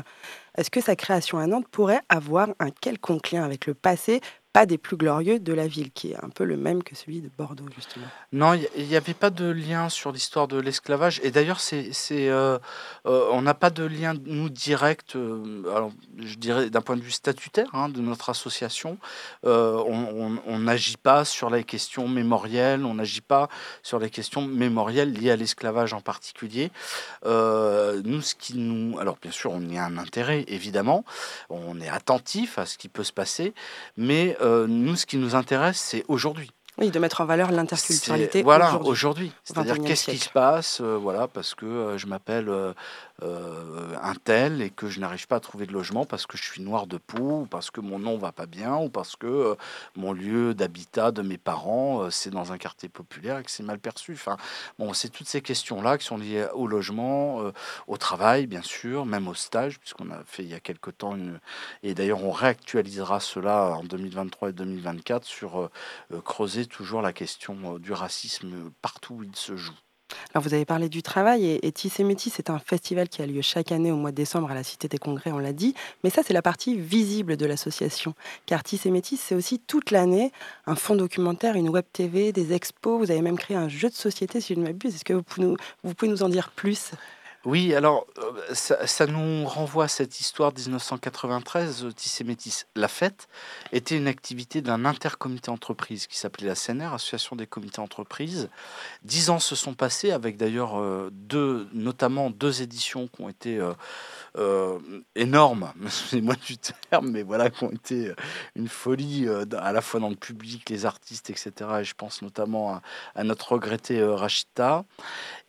est-ce que sa création à Nantes pourrait avoir un quelconque lien avec le passé pas des plus glorieux de la ville, qui est un peu le même que celui de Bordeaux, justement. Non, il n'y avait pas de lien sur l'histoire de l'esclavage. Et d'ailleurs, c'est, euh, euh, on n'a pas de lien, nous, direct, euh, alors, je dirais d'un point de vue statutaire hein, de notre association. Euh, on n'agit pas sur les questions mémorielles, on n'agit pas sur les questions mémorielles liées à l'esclavage en particulier. Nous, ce qui nous. Alors, bien sûr, on y a un intérêt, évidemment. On est attentif à ce qui peut se passer. Mais nous, ce qui nous intéresse, c'est aujourd'hui. Oui, de mettre en valeur l'interculturalité Voilà, aujourd'hui. C'est-à-dire 21e qu'est-ce qui se passe, euh, voilà, parce que euh, je m'appelle euh, un tel et que je n'arrive pas à trouver de logement parce que je suis noir de peau, ou parce que mon nom va pas bien, ou parce que mon lieu d'habitat de mes parents, c'est dans un quartier populaire et que c'est mal perçu. Enfin, bon, c'est toutes ces questions-là qui sont liées au logement, au travail, bien sûr, même au stage, puisqu'on a fait il y a quelque temps une... Et d'ailleurs, on réactualisera cela en 2023 et 2024 sur creuser toujours la question euh, du racisme partout où il se joue. Alors, vous avez parlé du travail et, et Tissé Métis, c'est un festival qui a lieu chaque année au mois de décembre à la Cité des Congrès, on l'a dit. Mais ça, c'est la partie visible de l'association. Car Tissé Métis, c'est aussi toute l'année un fonds documentaire, une web TV, des expos. Vous avez même créé un jeu de société, si je ne m'abuse. Est-ce que vous pouvez nous en dire plus? Oui, alors euh, ça, nous renvoie à cette histoire de 1993, euh, Tissé. La fête était une activité d'un intercomité entreprise qui s'appelait la CNR, Association des comités entreprises. Dix ans se sont passés avec d'ailleurs euh, deux, notamment deux éditions qui ont été euh, énormes, excusez-moi du terme, mais voilà, qui ont été une folie à la fois dans le public, les artistes, etc. Et je pense notamment à, notre regretté Rachita.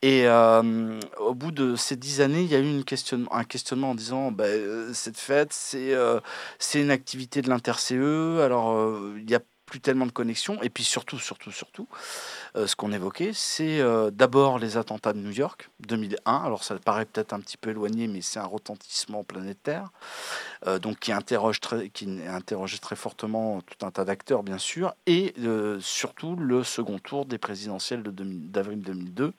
Et au bout de ces dix années, il y a eu une question, un questionnement en disant bah, euh, cette fête, c'est euh, c'est une activité de l'inter-CE, alors euh, il n'y a plus tellement de connexions. Et puis surtout, surtout, surtout, euh, ce qu'on évoquait, c'est euh, d'abord les attentats de New York 2001. Alors ça paraît peut-être un petit peu éloigné, mais c'est un retentissement planétaire, euh, donc qui interroge très, qui interrogeait très fortement tout un tas d'acteurs, bien sûr, et surtout le second tour des présidentielles de 2000 d'avril 2002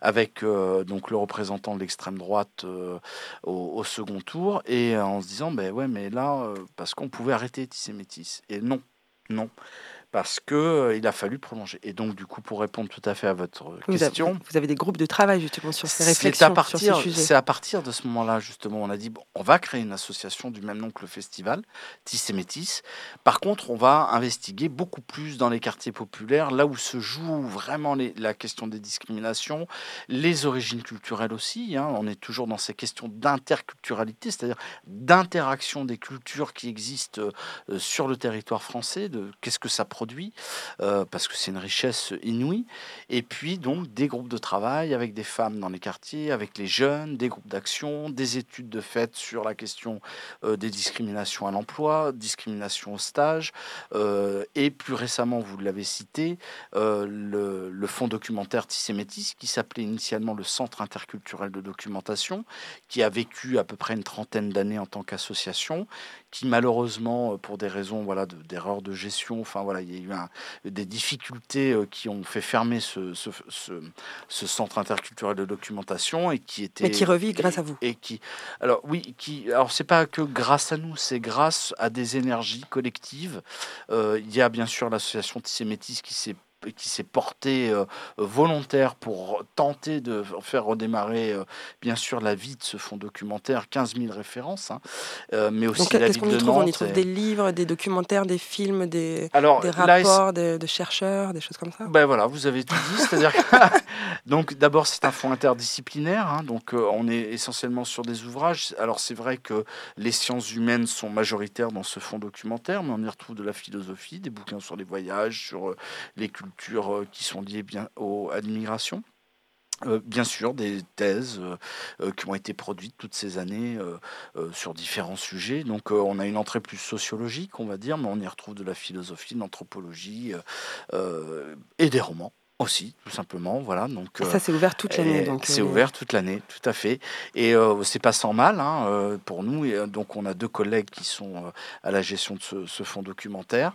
avec donc le représentant de l'extrême droite au, second tour, et en se disant, ben ouais, mais là, parce qu'on pouvait arrêter Tissé Métis. Et non, non. Parce que euh, il a fallu prolonger. Et donc, du coup, pour répondre tout à fait à votre Vous avez, question, vous avez des groupes de travail justement sur ces réflexions, à partir, sur ces sujets. c'est à partir de ce moment-là, justement, on a dit bon, on va créer une association du même nom que le festival, Tis et Métis. Par contre, on va investiguer beaucoup plus dans les quartiers populaires, là où se joue vraiment les- la question des discriminations, les origines culturelles aussi. hein. on est toujours dans ces questions d'interculturalité, c'est-à-dire d'interaction des cultures qui existent euh, sur le territoire français, de qu'est-ce que ça produit, euh, parce que c'est une richesse inouïe. Et puis donc des groupes de travail avec des femmes dans les quartiers, avec les jeunes, des groupes d'action, des études de fait sur la question euh, des discriminations à l'emploi, discrimination au stage, euh, et plus récemment, vous l'avez cité, le, le fonds documentaire Tissémétis, qui s'appelait initialement le Centre interculturel de documentation, qui a vécu à peu près une trentaine d'années en tant qu'association, qui malheureusement, euh, pour des raisons voilà, de- d'erreurs de, gestion, enfin voilà, il y a eu un- des difficultés euh, qui ont fait fermer ce, ce, ce- ce centre interculturel de documentation et qui était Mais qui revit grâce à vous. et qui alors oui qui alors c'est pas que grâce à nous c'est grâce à des énergies collectives Euh, il y a bien sûr l'association Tissé Métis qui s'est qui s'est portée euh, volontaire pour tenter de faire redémarrer euh, bien sûr la vie de ce fonds documentaire 15 000 références hein, euh, mais aussi Donc la de trouve On y trouve et- des livres, des documentaires, des films, des, alors des là, rapports de, de chercheurs, des choses comme ça? Ben voilà, vous avez tout dit. C'est-à-dire que donc d'abord c'est un fonds interdisciplinaire, hein, donc on est essentiellement sur des ouvrages. Alors c'est vrai que les sciences humaines sont majoritaires dans ce fonds documentaire, mais on y retrouve de la philosophie, des bouquins sur les voyages, sur les cultures euh, qui sont liées bien au, à. Euh, bien sûr, des thèses euh, qui ont été produites toutes ces années sur différents sujets. Donc, on a une entrée plus sociologique, on va dire, mais on y retrouve de la philosophie, de l'anthropologie et des romans aussi, tout simplement. Voilà. Donc, euh, ça, c'est ouvert toute l'année. et donc, C'est euh, ouvert toute l'année, tout à fait. Et euh, c'est pas sans mal hein, euh, pour nous. Et, euh, donc on a deux collègues qui sont euh, à la gestion de ce, ce fonds documentaire.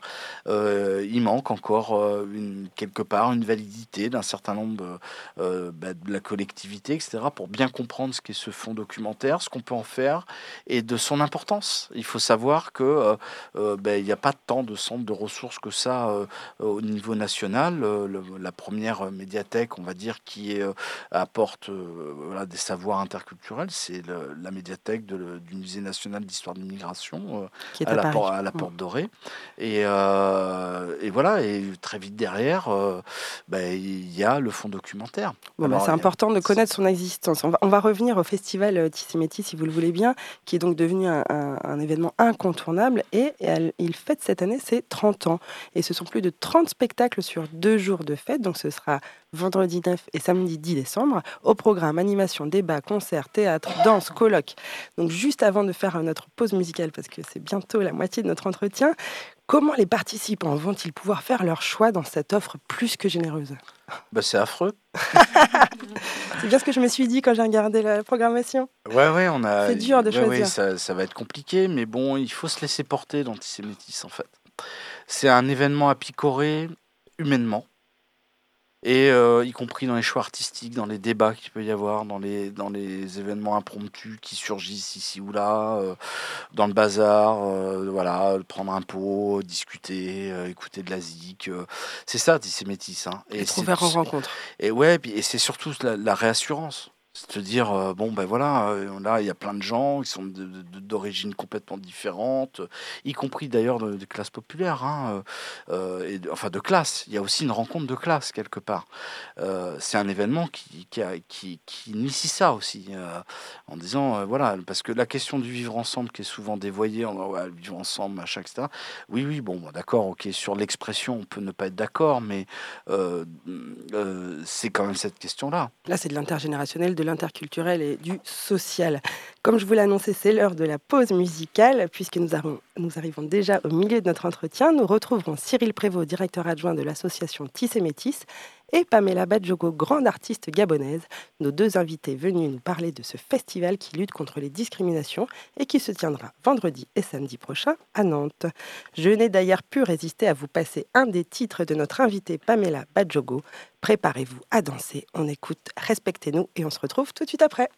Euh, il manque encore euh, une, quelque part une validité d'un certain nombre euh, bah, de la collectivité, etc., pour bien comprendre ce qu'est ce fonds documentaire, ce qu'on peut en faire et de son importance. Il faut savoir que euh, euh, ben, il n'y a pas tant de centres de ressources que ça euh, au niveau national. Euh, le- la première médiathèque, on va dire, qui euh, apporte euh, voilà, des savoirs interculturels, c'est la médiathèque de du Musée national d'histoire de l'immigration euh, à, à, la, à la Mm. Porte Dorée. Et, euh, et voilà, et très vite derrière, euh, ben, il y a le fonds documentaire. Bon, bah, c'est a- important de connaître son existence. On va, on va revenir au festival euh, Tissimeti, si vous le voulez bien, qui est donc devenu un, un- un événement incontournable. Et, elle- il fête cette année ses 30 ans. Et ce sont plus de 30 spectacles sur deux jours de fête. Donc ce sera vendredi 9 et samedi 10 décembre. Au programme animation, débat, concert, théâtre, danse, colloque. Donc juste avant de faire notre pause musicale, parce que c'est bientôt la moitié de notre entretien, comment les participants vont-ils pouvoir faire leur choix dans cette offre plus que généreuse? Ben, c'est affreux. C'est bien ce que je me suis dit quand j'ai regardé la programmation. Ouais, ouais, on a. C'est dur de ouais, ouais, choisir. ça, ça va être compliqué, mais bon, il faut se laisser porter d'antisémitisme, en fait. C'est un événement à picorer humainement, et euh, y compris dans les choix artistiques, dans les débats qu'il peut y avoir, dans les, dans les événements impromptus qui surgissent ici ou là, euh, dans le bazar, euh, voilà, prendre un pot, discuter, écouter de la zik. c'est ça, antisémitisme. Hein. Et trouver en rencontre. et ouais, et c'est surtout la, la réassurance. C'est de dire, euh, bon, ben voilà, euh, là, il y a plein de gens qui sont d'origines complètement différentes, y compris d'ailleurs de, de classes populaires, hein, euh, euh, et enfin de classe. Il y a aussi une rencontre de classe, quelque part. C'est un événement qui, qui, a- qui, initie ça aussi, en disant, voilà, parce que la question du vivre ensemble qui est souvent dévoyée, on va vivre ensemble, machin, etc. Oui, oui, bon, d'accord, ok, sur l'expression, on peut ne pas être d'accord, mais c'est quand même cette question-là. Là, c'est de l'intergénérationnel, de l'interculturel et du social. Comme je vous annoncé, c'est l'heure de la pause musicale. Puisque nous, nous arrivons déjà au milieu de notre entretien, nous retrouverons Cyril Prévost, directeur adjoint de l'association Tisse et Métis, et Pamela Badjogo, grande artiste gabonaise, nos deux invités venus nous parler de ce festival qui lutte contre les discriminations et qui se tiendra vendredi et samedi prochain à Nantes. Je n'ai d'ailleurs pu résister à vous passer un des titres de notre invitée Pamela Badjogo. Préparez-vous à danser, on écoute Respectez-nous et on se retrouve tout de suite après.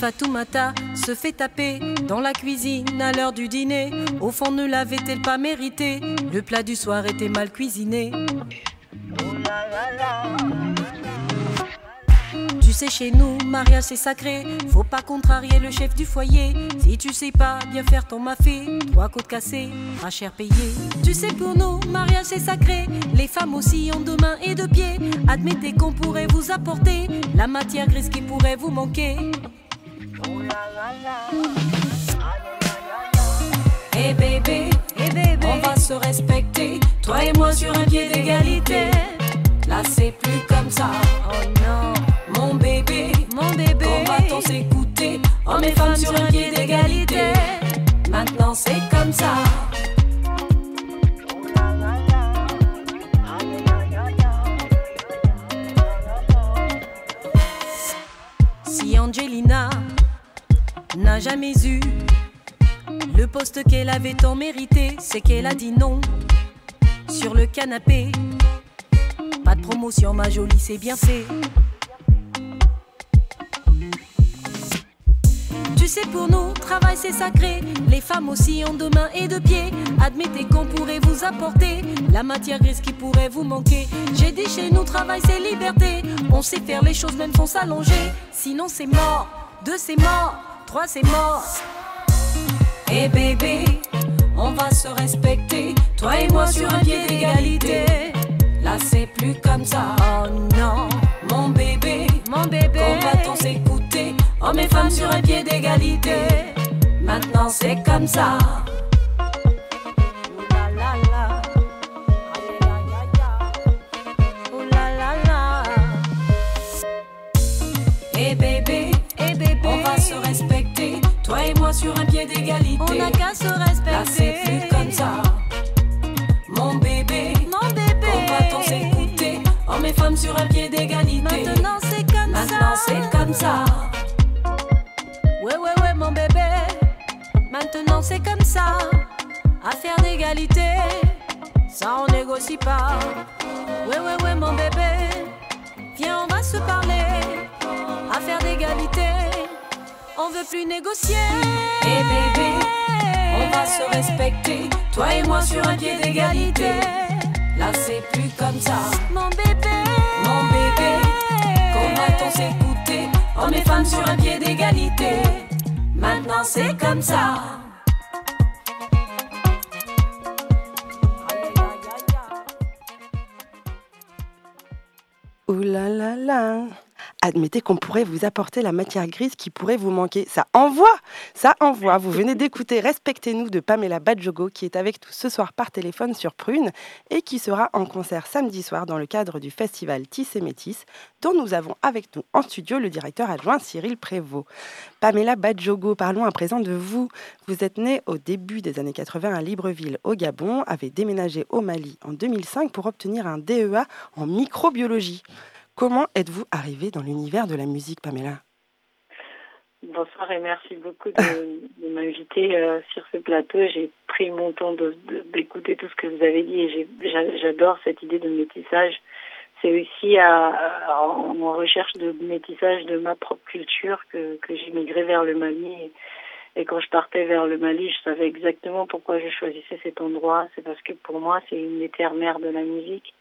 Fatoumata se fait taper dans la cuisine à l'heure du dîner. Au fond, ne l'avait-elle pas mérité? Le plat du soir était mal cuisiné. Tu sais, chez nous, mariage c'est sacré. Faut pas contrarier le chef du foyer. Si tu sais pas bien faire ton mafé, trois côtes cassées, pas cher payé. Tu sais, pour nous, mariage c'est sacré. Les femmes aussi ont deux mains et deux pieds. Admettez qu'on pourrait vous apporter la matière grise qui pourrait vous manquer. Hey bébé, hey bébé, on va se respecter. Toi et moi sur un pied d'égalité. Là c'est plus comme ça. Oh non, mon bébé, mon bébé. On va s'écouter. Hommes et femmes sur un pied d'égalité. Maintenant c'est comme ça. Si Angelina n'a jamais eu le poste qu'elle avait tant mérité, c'est qu'elle a dit non sur le canapé. Pas de promotion, ma jolie, c'est bien fait. Tu sais, pour nous, travail c'est sacré. Les femmes aussi ont deux mains et deux pieds. Admettez qu'on pourrait vous apporter la matière grise qui pourrait vous manquer. J'ai dit chez nous, travail c'est liberté. On sait faire les choses, même sans s'allonger. Sinon, c'est mort. Deux, c'est mort. C'est mort. Et bébé, on va se respecter. Toi et moi sur un pied d'égalité. Là, c'est plus comme ça. Oh non, mon bébé, mon bébé. On va s'écouter. Hommes et femmes sur un pied d'égalité. Maintenant, c'est comme ça. Toi et moi sur un pied d'égalité. On n'a qu'à se respecter. Là, c'est plus comme ça. Mon bébé, mon bébé, on va s'écouter. Hommes et femmes sur un pied d'égalité. Maintenant, c'est comme ça. Maintenant, c'est comme ça. Ouais, ouais, ouais, mon bébé. Maintenant, c'est comme ça. Affaire d'égalité. Ça, on négocie pas. Ouais, ouais, ouais, mon bébé. Viens, on va se parler. Affaire d'égalité. On veut plus négocier. Et bébé, on va se respecter. Toi et moi sur un pied d'égalité. Là, c'est plus comme ça. Mon bébé, mon bébé. Qu'on va-t-on s'écouter? Hommes et femmes sur un pied d'égalité. Maintenant, c'est comme ça. Ouh là là là Admettez qu'on pourrait vous apporter la matière grise qui pourrait vous manquer. Ça envoie Ça envoie Vous venez d'écouter Respectez-nous de Pamela Badjogo qui est avec nous ce soir par téléphone sur Prune et qui sera en concert samedi soir dans le cadre du festival Tissé Métis dont nous avons avec nous en studio le directeur adjoint Cyril Prévost. Pamela Badjogo, parlons à présent de vous. Vous êtes née au début des années 80 à Libreville au Gabon, avez déménagé au Mali en 2005 pour obtenir un DEA en microbiologie. Comment êtes-vous arrivée dans l'univers de la musique, Pamela? Bonsoir et merci beaucoup de, m'inviter euh, sur ce plateau. J'ai pris mon temps d'écouter tout ce que vous avez dit et j'adore cette idée de métissage. C'est aussi en recherche de métissage de ma propre culture que, j'ai migré vers le Mali. Et, quand je partais vers le Mali, je savais exactement pourquoi je choisissais cet endroit. C'est parce que pour moi, c'est une des terres-mères de la musique.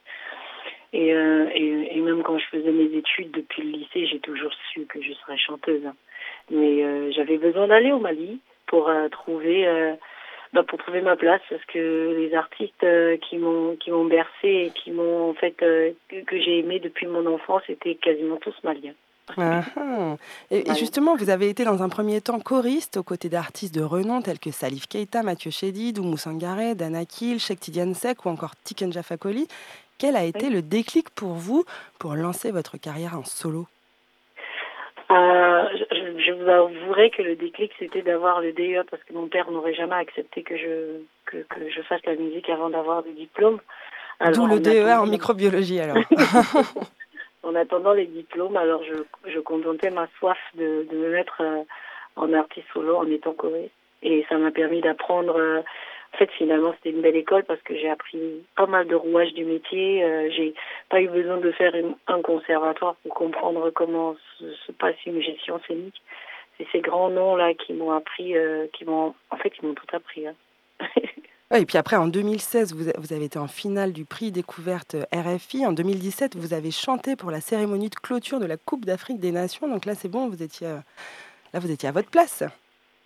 Et, euh, et, et, même quand je faisais mes études depuis le lycée, j'ai toujours su que je serais chanteuse. Mais euh, j'avais besoin d'aller au Mali pour euh, trouver bah, pour trouver ma place parce que les artistes qui m'ont qui m'ont bercé et qui m'ont en fait que, j'ai aimé depuis mon enfance étaient quasiment tous maliens. Ah, ah. Et, et, justement, vous avez été dans un premier temps choriste aux côtés d'artistes de renom tels que Salif Keita, Mathieu Chédid, Oumou Sangaré, Dana Kil, Cheikh Tidiane Sek ou encore Tiken Jafakoli. Quel a été le déclic pour vous pour lancer votre carrière en solo? Euh, je, je, vous avouerai que le déclic c'était d'avoir le DEA parce que mon père n'aurait jamais accepté que je que, que, je fasse la musique avant d'avoir des diplômes. D'où le DEA en microbiologie alors. en attendant les diplômes, alors je, je contentais ma soif de, de me mettre euh, en artiste solo en étant choriste. Et ça m'a permis d'apprendre euh, en fait, finalement, c'était une belle école parce que j'ai appris pas mal de rouages du métier. Euh, j'ai pas eu besoin de faire un conservatoire pour comprendre comment se, se, passe une gestion scénique. c'est ces grands noms là qui m'ont appris, qui m'ont, en fait, ils m'ont tout appris. Hein. et puis après, en 2016, vous, avez été en finale du prix découverte RFI. En 2017, vous avez chanté pour la cérémonie de clôture de la Coupe d'Afrique des Nations. Donc là, c'est bon, vous étiez, là, vous étiez à votre place.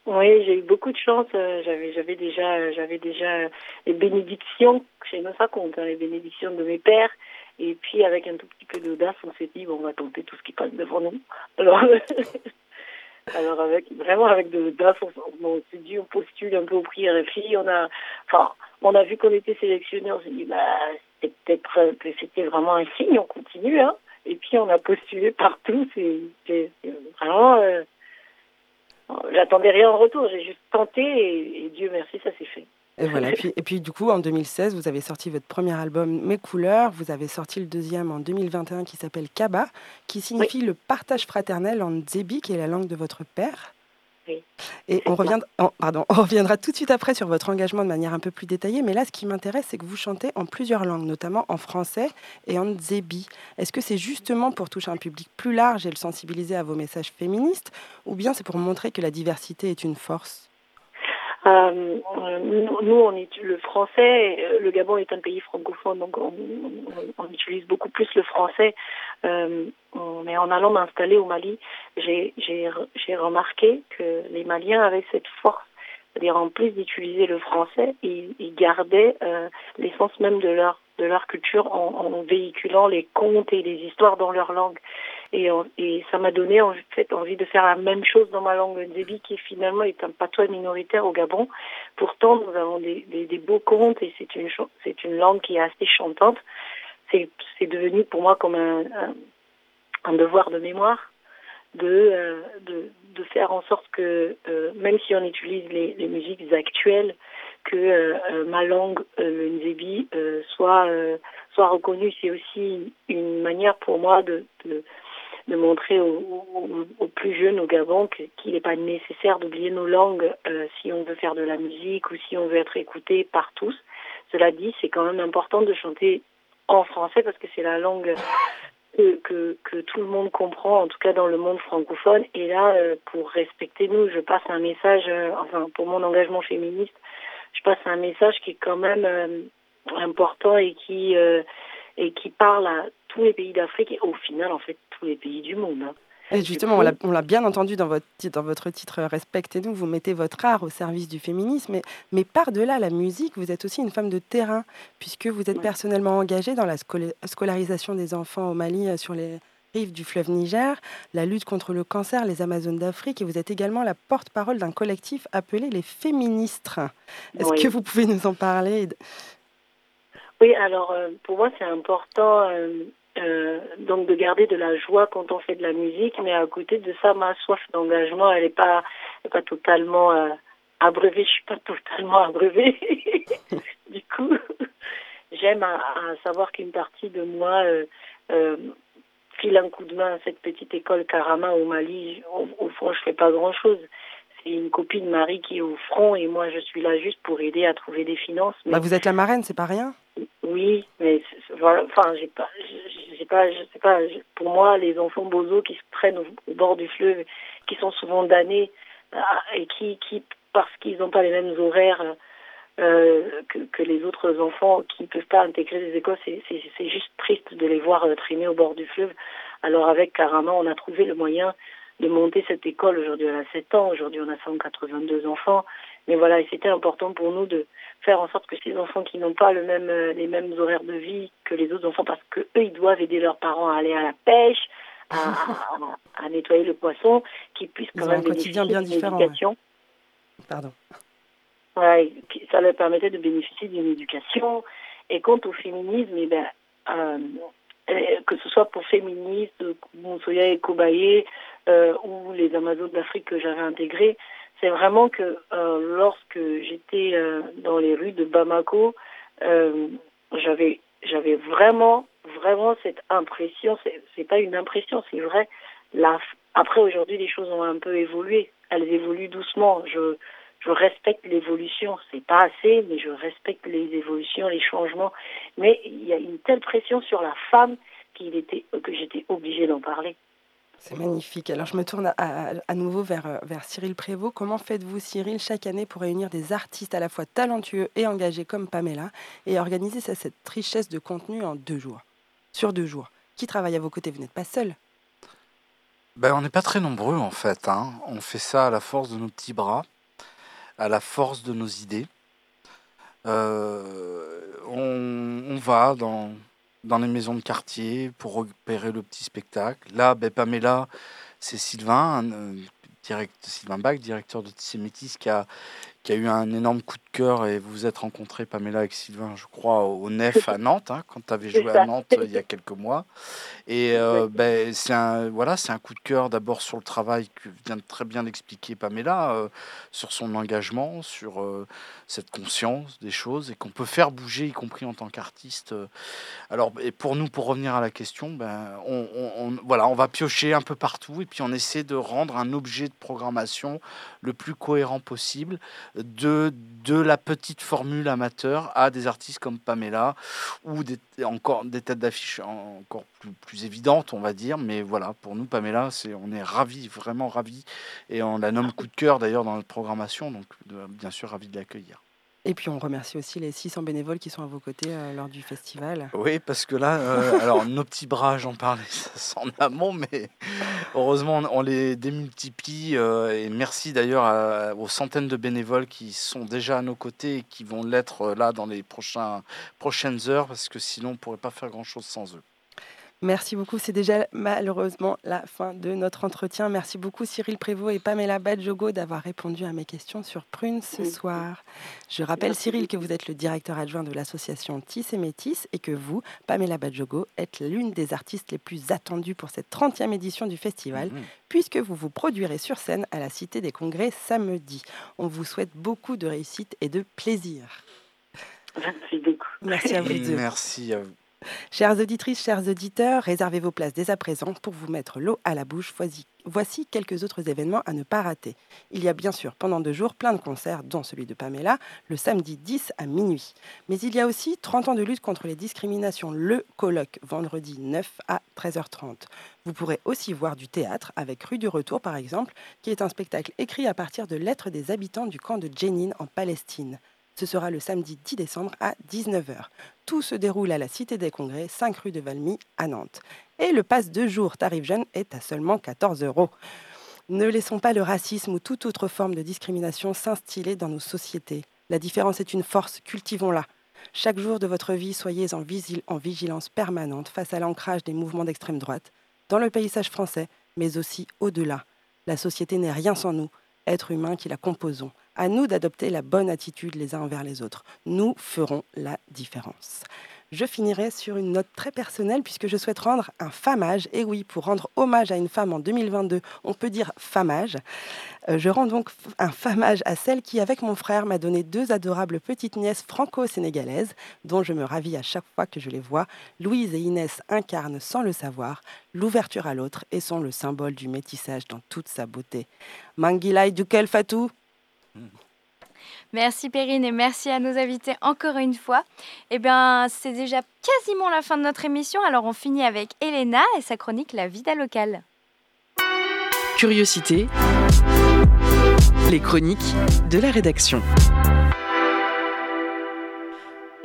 Oui, j'ai eu beaucoup de chance. J'avais, j'avais déjà, j'avais déjà les bénédictions. Je même ça compte, hein, les bénédictions de mes pères. Et puis, avec un tout petit peu d'audace, on s'est dit, bon, on va tenter tout ce qui passe devant nous. Alors, alors avec, vraiment avec de l'audace, on, on s'est dit, on postule un peu au prix RFI. On a, enfin, on a vu qu'on était sélectionné. On s'est dit, bah, c'était peut-être que c'était vraiment un signe. On continue, hein. Et puis, on a postulé partout. C'est vraiment. Euh, J'attendais rien en retour, j'ai juste tenté et, Dieu merci, ça s'est fait. Et voilà. Et puis, et puis, du coup, en 2016, vous avez sorti votre premier album Mes couleurs. Vous avez sorti le deuxième en 2021 qui s'appelle Kaba, qui signifie le partage fraternel en Nzebi, qui est la langue de votre père. Et on reviendra, pardon, on reviendra tout de suite après sur votre engagement de manière un peu plus détaillée. Mais là, ce qui m'intéresse, c'est que vous chantez en plusieurs langues, notamment en français et en Nzebi. Est-ce que c'est justement pour toucher un public plus large et le sensibiliser à vos messages féministes, ou bien c'est pour montrer que la diversité est une force? Euh, nous, on étudie le français. Le Gabon est un pays francophone, donc on, utilise beaucoup plus le français. Euh, mais en allant m'installer au Mali, j'ai remarqué que les Maliens avaient cette force, c'est-à-dire en plus d'utiliser le français, ils, gardaient euh, l'essence même de leur culture en, véhiculant les contes et les histoires dans leur langue. Et, ça m'a donné en fait envie de faire la même chose dans ma langue Nzebi, qui finalement est un patois minoritaire au Gabon. Pourtant, nous avons des, des, beaux contes et c'est une c'est une langue qui est assez chantante. C'est c'est devenu pour moi comme un, un, devoir de mémoire de, euh, de, de faire en sorte que euh, même si on utilise les, les musiques actuelles, que euh, ma langue, le Nzebi, soit soit reconnue. C'est aussi une manière pour moi de de montrer aux, plus jeunes au Gabon qu'il n'est pas nécessaire d'oublier nos langues euh, si on veut faire de la musique ou si on veut être écouté par tous. Cela dit, c'est quand même important de chanter en français parce que c'est la langue que, que, tout le monde comprend, en tout cas dans le monde francophone. Et là, euh, pour respecter nous, je passe un message, euh, enfin pour mon engagement féministe, je passe un message qui est quand même important et qui et qui parle à tous les pays d'Afrique et au final, en fait, tous les pays du monde. Hein. Et justement, on l'a bien entendu dans votre, dans votre titre Respectez-nous, vous mettez votre art au service du féminisme, mais, mais par-delà la musique, vous êtes aussi une femme de terrain, puisque vous êtes personnellement engagée dans la scolarisation des enfants au Mali euh, sur les rives du fleuve Niger, la lutte contre le cancer, les Amazones d'Afrique, et vous êtes également la porte-parole d'un collectif appelé les Féministres. Est-ce que vous pouvez nous en parler Oui, alors euh, pour moi c'est important euh, euh, donc de garder de la joie quand on fait de la musique, mais à côté de ça, ma soif d'engagement, elle n'est pas, pas totalement euh, abreuvée. Je suis pas totalement abreuvée. du coup, j'aime à, savoir qu'une partie de moi euh, file un coup de main à cette petite école Karama au Mali. Au, au fond, je fais pas grand chose. C'est une copine Marie qui est au front et moi je suis là juste pour aider à trouver des finances. Mais... Bah vous êtes la marraine, c'est pas rien. Oui, mais voilà, enfin, j'ai pas, j'ai pas, je sais pas. Pour moi, les enfants bozos qui se prennent au, bord du fleuve, qui sont souvent damnés euh, et qui, qui parce qu'ils n'ont pas les mêmes horaires euh, que, les autres enfants qui ne peuvent pas intégrer les écoles, c'est juste triste de les voir euh, traîner au bord du fleuve. Alors avec Karama, on a trouvé le moyen de monter cette école. Aujourd'hui, elle a 7 ans. Aujourd'hui, on a 182 enfants. Mais voilà, c'était important pour nous de faire en sorte que ces enfants qui n'ont pas le même, euh, les mêmes horaires de vie que les autres enfants, parce que eux, ils doivent aider leurs parents à aller à la pêche, à, à, nettoyer le poisson, qu'ils puissent quand même bénéficier d'une éducation. Pardon. Ouais, ça leur permettait de bénéficier d'une éducation. Et quant au féminisme, eh ben, euh, que ce soit pour féministes, Moussoya et Kobaye, euh, ou les Amazones d'Afrique que j'avais intégrées, c'est vraiment que euh, lorsque j'étais euh, dans les rues de Bamako, euh, j'avais vraiment vraiment cette impression. C'est pas une impression, c'est vrai. Après aujourd'hui, les choses ont un peu évolué. Elles évoluent doucement. Je je respecte l'évolution. C'est pas assez, mais je respecte les évolutions, les changements. Mais il y a une telle pression sur la femme qu'il était que j'étais obligée d'en parler. C'est magnifique. Alors je me tourne à, nouveau vers, euh, vers Cyril Prévost. Comment faites-vous, Cyril, chaque année pour réunir des artistes à la fois talentueux et engagés comme Pamela et organiser cette richesse de contenu en deux jours Sur deux jours? Qui travaille à vos côtés? Vous n'êtes pas seul. Ben, on n'est pas très nombreux en fait. hein. On fait ça à la force de nos petits bras, à la force de nos idées. Euh, on va dans, dans les maisons de quartier pour repérer le petit spectacle. Là, ben, Pamela, c'est Sylvain, euh, direct, Sylvain Bach, directeur de Tissé Métis, qui a, qui a eu un énorme coup de cœur et vous vous êtes rencontré, Pamela, avec Sylvain, je crois, au Nef à Nantes, hein, quand tu avais joué à Nantes euh, il y a quelques mois. Et euh, ben, c'est un, voilà, c'est un coup de cœur d'abord sur le travail que vient de très bien d'expliquer Pamela, euh, sur son engagement, sur euh, cette conscience des choses et qu'on peut faire bouger, y compris en tant qu'artiste. Alors, et pour nous, pour revenir à la question, ben, on, on- on- voilà, on va piocher un peu partout et puis on essaie de rendre un objet de programmation le plus cohérent possible de, de la petite formule amateur à des artistes comme Pamela ou des, encore des têtes d'affiche en- encore plus, plus évidentes, on va dire. Mais voilà, pour nous, Pamela, c'est, on est ravis, vraiment ravis. Et on la nomme coup de cœur d'ailleurs dans notre programmation, donc bien sûr ravis de l'accueillir. Et puis on remercie aussi les 600 bénévoles qui sont à vos côtés euh, lors du festival. Oui, parce que là, euh, alors nos petits bras, j'en parlais en amont, mais heureusement, on, les démultiplie. euh, et merci d'ailleurs aux centaines de bénévoles qui sont déjà à nos côtés et qui vont l'être là dans les prochaines heures, parce que sinon, on ne pourrait pas faire grand-chose sans eux. Merci beaucoup. C'est déjà malheureusement la fin de notre entretien. Merci beaucoup Cyril Prévost et Pamela Badjogo d'avoir répondu à mes questions sur Prune ce soir. Je rappelle Merci Cyril que vous êtes le directeur adjoint de l'association Tis et Métis et que vous, Pamela Badjogo, êtes l'une des artistes les plus attendues pour cette 30e édition du festival Mhm. puisque vous vous produirez sur scène à la Cité des Congrès samedi. On vous souhaite beaucoup de réussite et de plaisir. Merci beaucoup. Merci à vous deux. Merci à vous. Chères auditrices, chers auditeurs, réservez vos places dès à présent pour vous mettre l'eau à la bouche. Voici, quelques autres événements à ne pas rater. Il y a bien sûr pendant deux jours plein de concerts, dont celui de Pamela, le samedi 10 à minuit. Mais il y a aussi 30 ans de lutte contre les discriminations, le colloque, vendredi 9 à 13h30. Vous pourrez aussi voir du théâtre avec Rue du Retour par exemple, qui est un spectacle écrit à partir de lettres des habitants du camp de Jenin en Palestine. Ce sera le samedi 10 décembre à 19h. Tout se déroule à la Cité des Congrès, 5 rue de Valmy, à Nantes. Et le pass de jour tarif jeune est à seulement 14 euros. Ne laissons pas le racisme ou toute autre forme de discrimination s'instiller dans nos sociétés. La différence est une force, cultivons-la. Chaque jour de votre vie, soyez en vigilance permanente face à l'ancrage des mouvements d'extrême droite, dans le paysage français, mais aussi au-delà. La société n'est rien sans nous, êtres humains qui la composons. À nous d'adopter la bonne attitude les uns envers les autres. Nous ferons la différence. Je finirai sur une note très personnelle puisque je souhaite rendre un famage. Et oui, pour rendre hommage à une femme en 2022, on peut dire famage. Euh, je rends donc un famage à celle qui, avec mon frère, m'a donné deux adorables petites nièces franco-sénégalaises, dont je me ravis à chaque fois que je les vois. Louise et Inès incarnent, sans le savoir, l'ouverture à l'autre et sont le symbole du métissage dans toute sa beauté. Mangilai Dukel Fatou Merci Perrine et merci à nos invités encore une fois. Eh bien, c'est déjà quasiment la fin de notre émission, alors on finit avec Elena et sa chronique La vida locale. Curiosité. Les chroniques de la rédaction.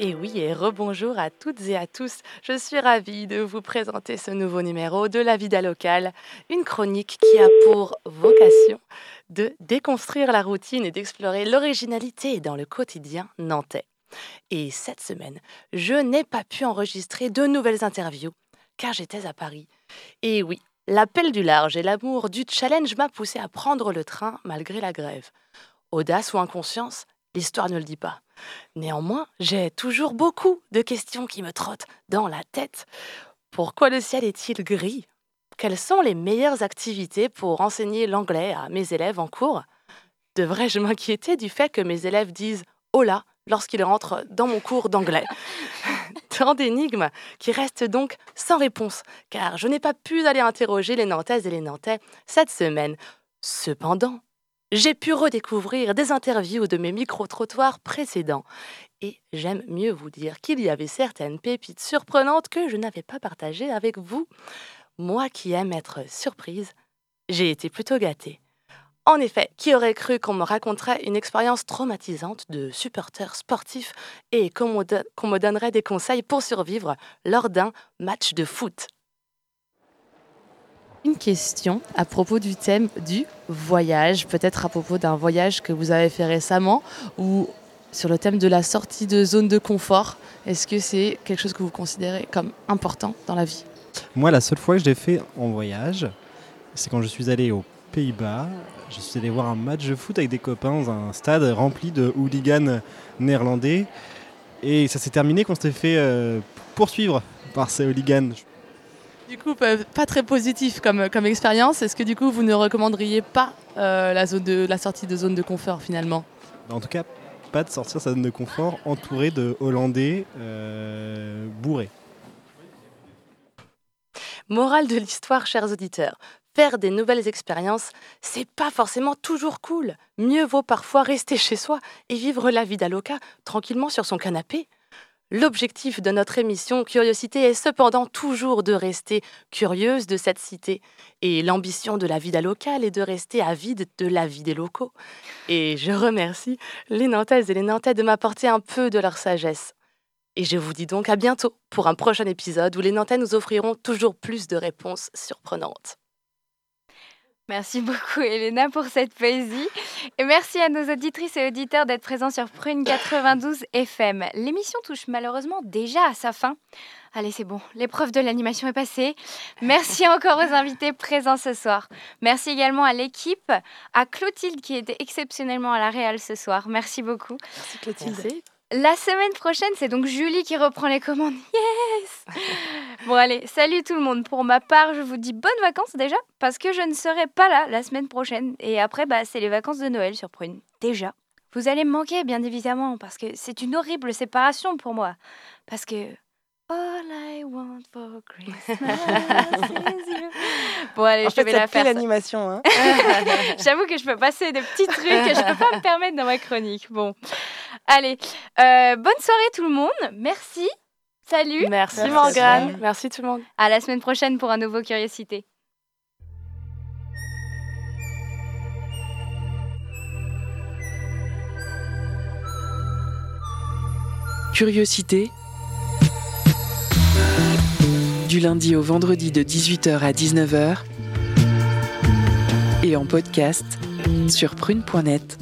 Et oui, et rebonjour à toutes et à tous. Je suis ravie de vous présenter ce nouveau numéro de La Vida Locale, une chronique qui a pour vocation de déconstruire la routine et d'explorer l'originalité dans le quotidien nantais. Et cette semaine, je n'ai pas pu enregistrer de nouvelles interviews car j'étais à Paris. Et oui, l'appel du large et l'amour du challenge m'a poussé à prendre le train malgré la grève. Audace ou inconscience, l'histoire ne le dit pas. Néanmoins, j'ai toujours beaucoup de questions qui me trottent dans la tête. Pourquoi le ciel est-il gris? Quelles sont les meilleures activités pour enseigner l'anglais à mes élèves en cours? Devrais-je m'inquiéter du fait que mes élèves disent hola lorsqu'ils rentrent dans mon cours d'anglais? Tant d'énigmes qui restent donc sans réponse, car je n'ai pas pu aller interroger les Nantaises et les Nantais cette semaine. Cependant, j'ai pu redécouvrir des interviews de mes micro-trottoirs précédents. Et j'aime mieux vous dire qu'il y avait certaines pépites surprenantes que je n'avais pas partagées avec vous. moi qui aime être surprise, j'ai été plutôt gâtée. En effet, qui aurait cru qu'on me raconterait une expérience traumatisante de supporter sportif et qu'on me, me donnerait des conseils pour survivre lors d'un match de foot? Une question à propos du thème du voyage, peut-être à propos d'un voyage que vous avez fait récemment ou sur le thème de la sortie de zone de confort. Est-ce que c'est quelque chose que vous considérez comme important dans la vie? Moi, la seule fois que je l'ai fait en voyage, c'est quand je suis allé aux Pays-Bas. Je suis allé voir un match de foot avec des copains dans un stade rempli de hooligans néerlandais. Et ça s'est terminé qu'on s'était fait euh, poursuivre par ces hooligans. Du coup, pas très positif comme, comme expérience. Est-ce que du coup, vous ne recommanderiez pas euh, la, zone de, la sortie de zone de confort finalement? En tout cas, pas de sortir sa zone de confort entouré de Hollandais euh, bourrés. Morale de l'histoire, chers auditeurs. Faire des nouvelles expériences, c'est pas forcément toujours cool. Mieux vaut parfois rester chez soi et vivre la vie d'Aloca tranquillement sur son canapé. L'objectif de notre émission Curiosité est cependant toujours de rester curieuse de cette cité. Et l'ambition de la vida locale est de rester avide de la vie des locaux. Et je remercie les Nantaises et les Nantais de m'apporter un peu de leur sagesse. Et je vous dis donc à bientôt pour un prochain épisode où les Nantais nous offriront toujours plus de réponses surprenantes. Merci beaucoup Elena pour cette poésie. Et merci à nos auditrices et auditeurs d'être présents sur Prune 92 FM. L'émission touche malheureusement déjà à sa fin. Allez, c'est bon, l'épreuve de l'animation est passée. Merci encore aux invités présents ce soir. Merci également à l'équipe, à Clotilde qui était exceptionnellement à la réal ce soir. Merci beaucoup. Merci Clotilde. La semaine prochaine, c'est donc Julie qui reprend les commandes. Yes Bon allez, salut tout le monde. Pour ma part, je vous dis bonnes vacances déjà, parce que je ne serai pas là la semaine prochaine. Et après, bah, c'est les vacances de Noël sur Prune. Déjà. Vous allez me manquer, bien évidemment, parce que c'est une horrible séparation pour moi. Parce que... All I want for Christmas is you. Bon allez, En je fait, vais la faire. l'animation. Hein J'avoue que je peux passer des petits trucs que je peux pas me permettre dans ma chronique. Bon, allez, euh, bonne soirée tout le monde. Merci. Salut. Merci, Merci. Morgane. Merci tout le monde. À la semaine prochaine pour un nouveau Curiosité. Curiosité. Du lundi au vendredi de 18h à 19h. Et en podcast sur prune.net.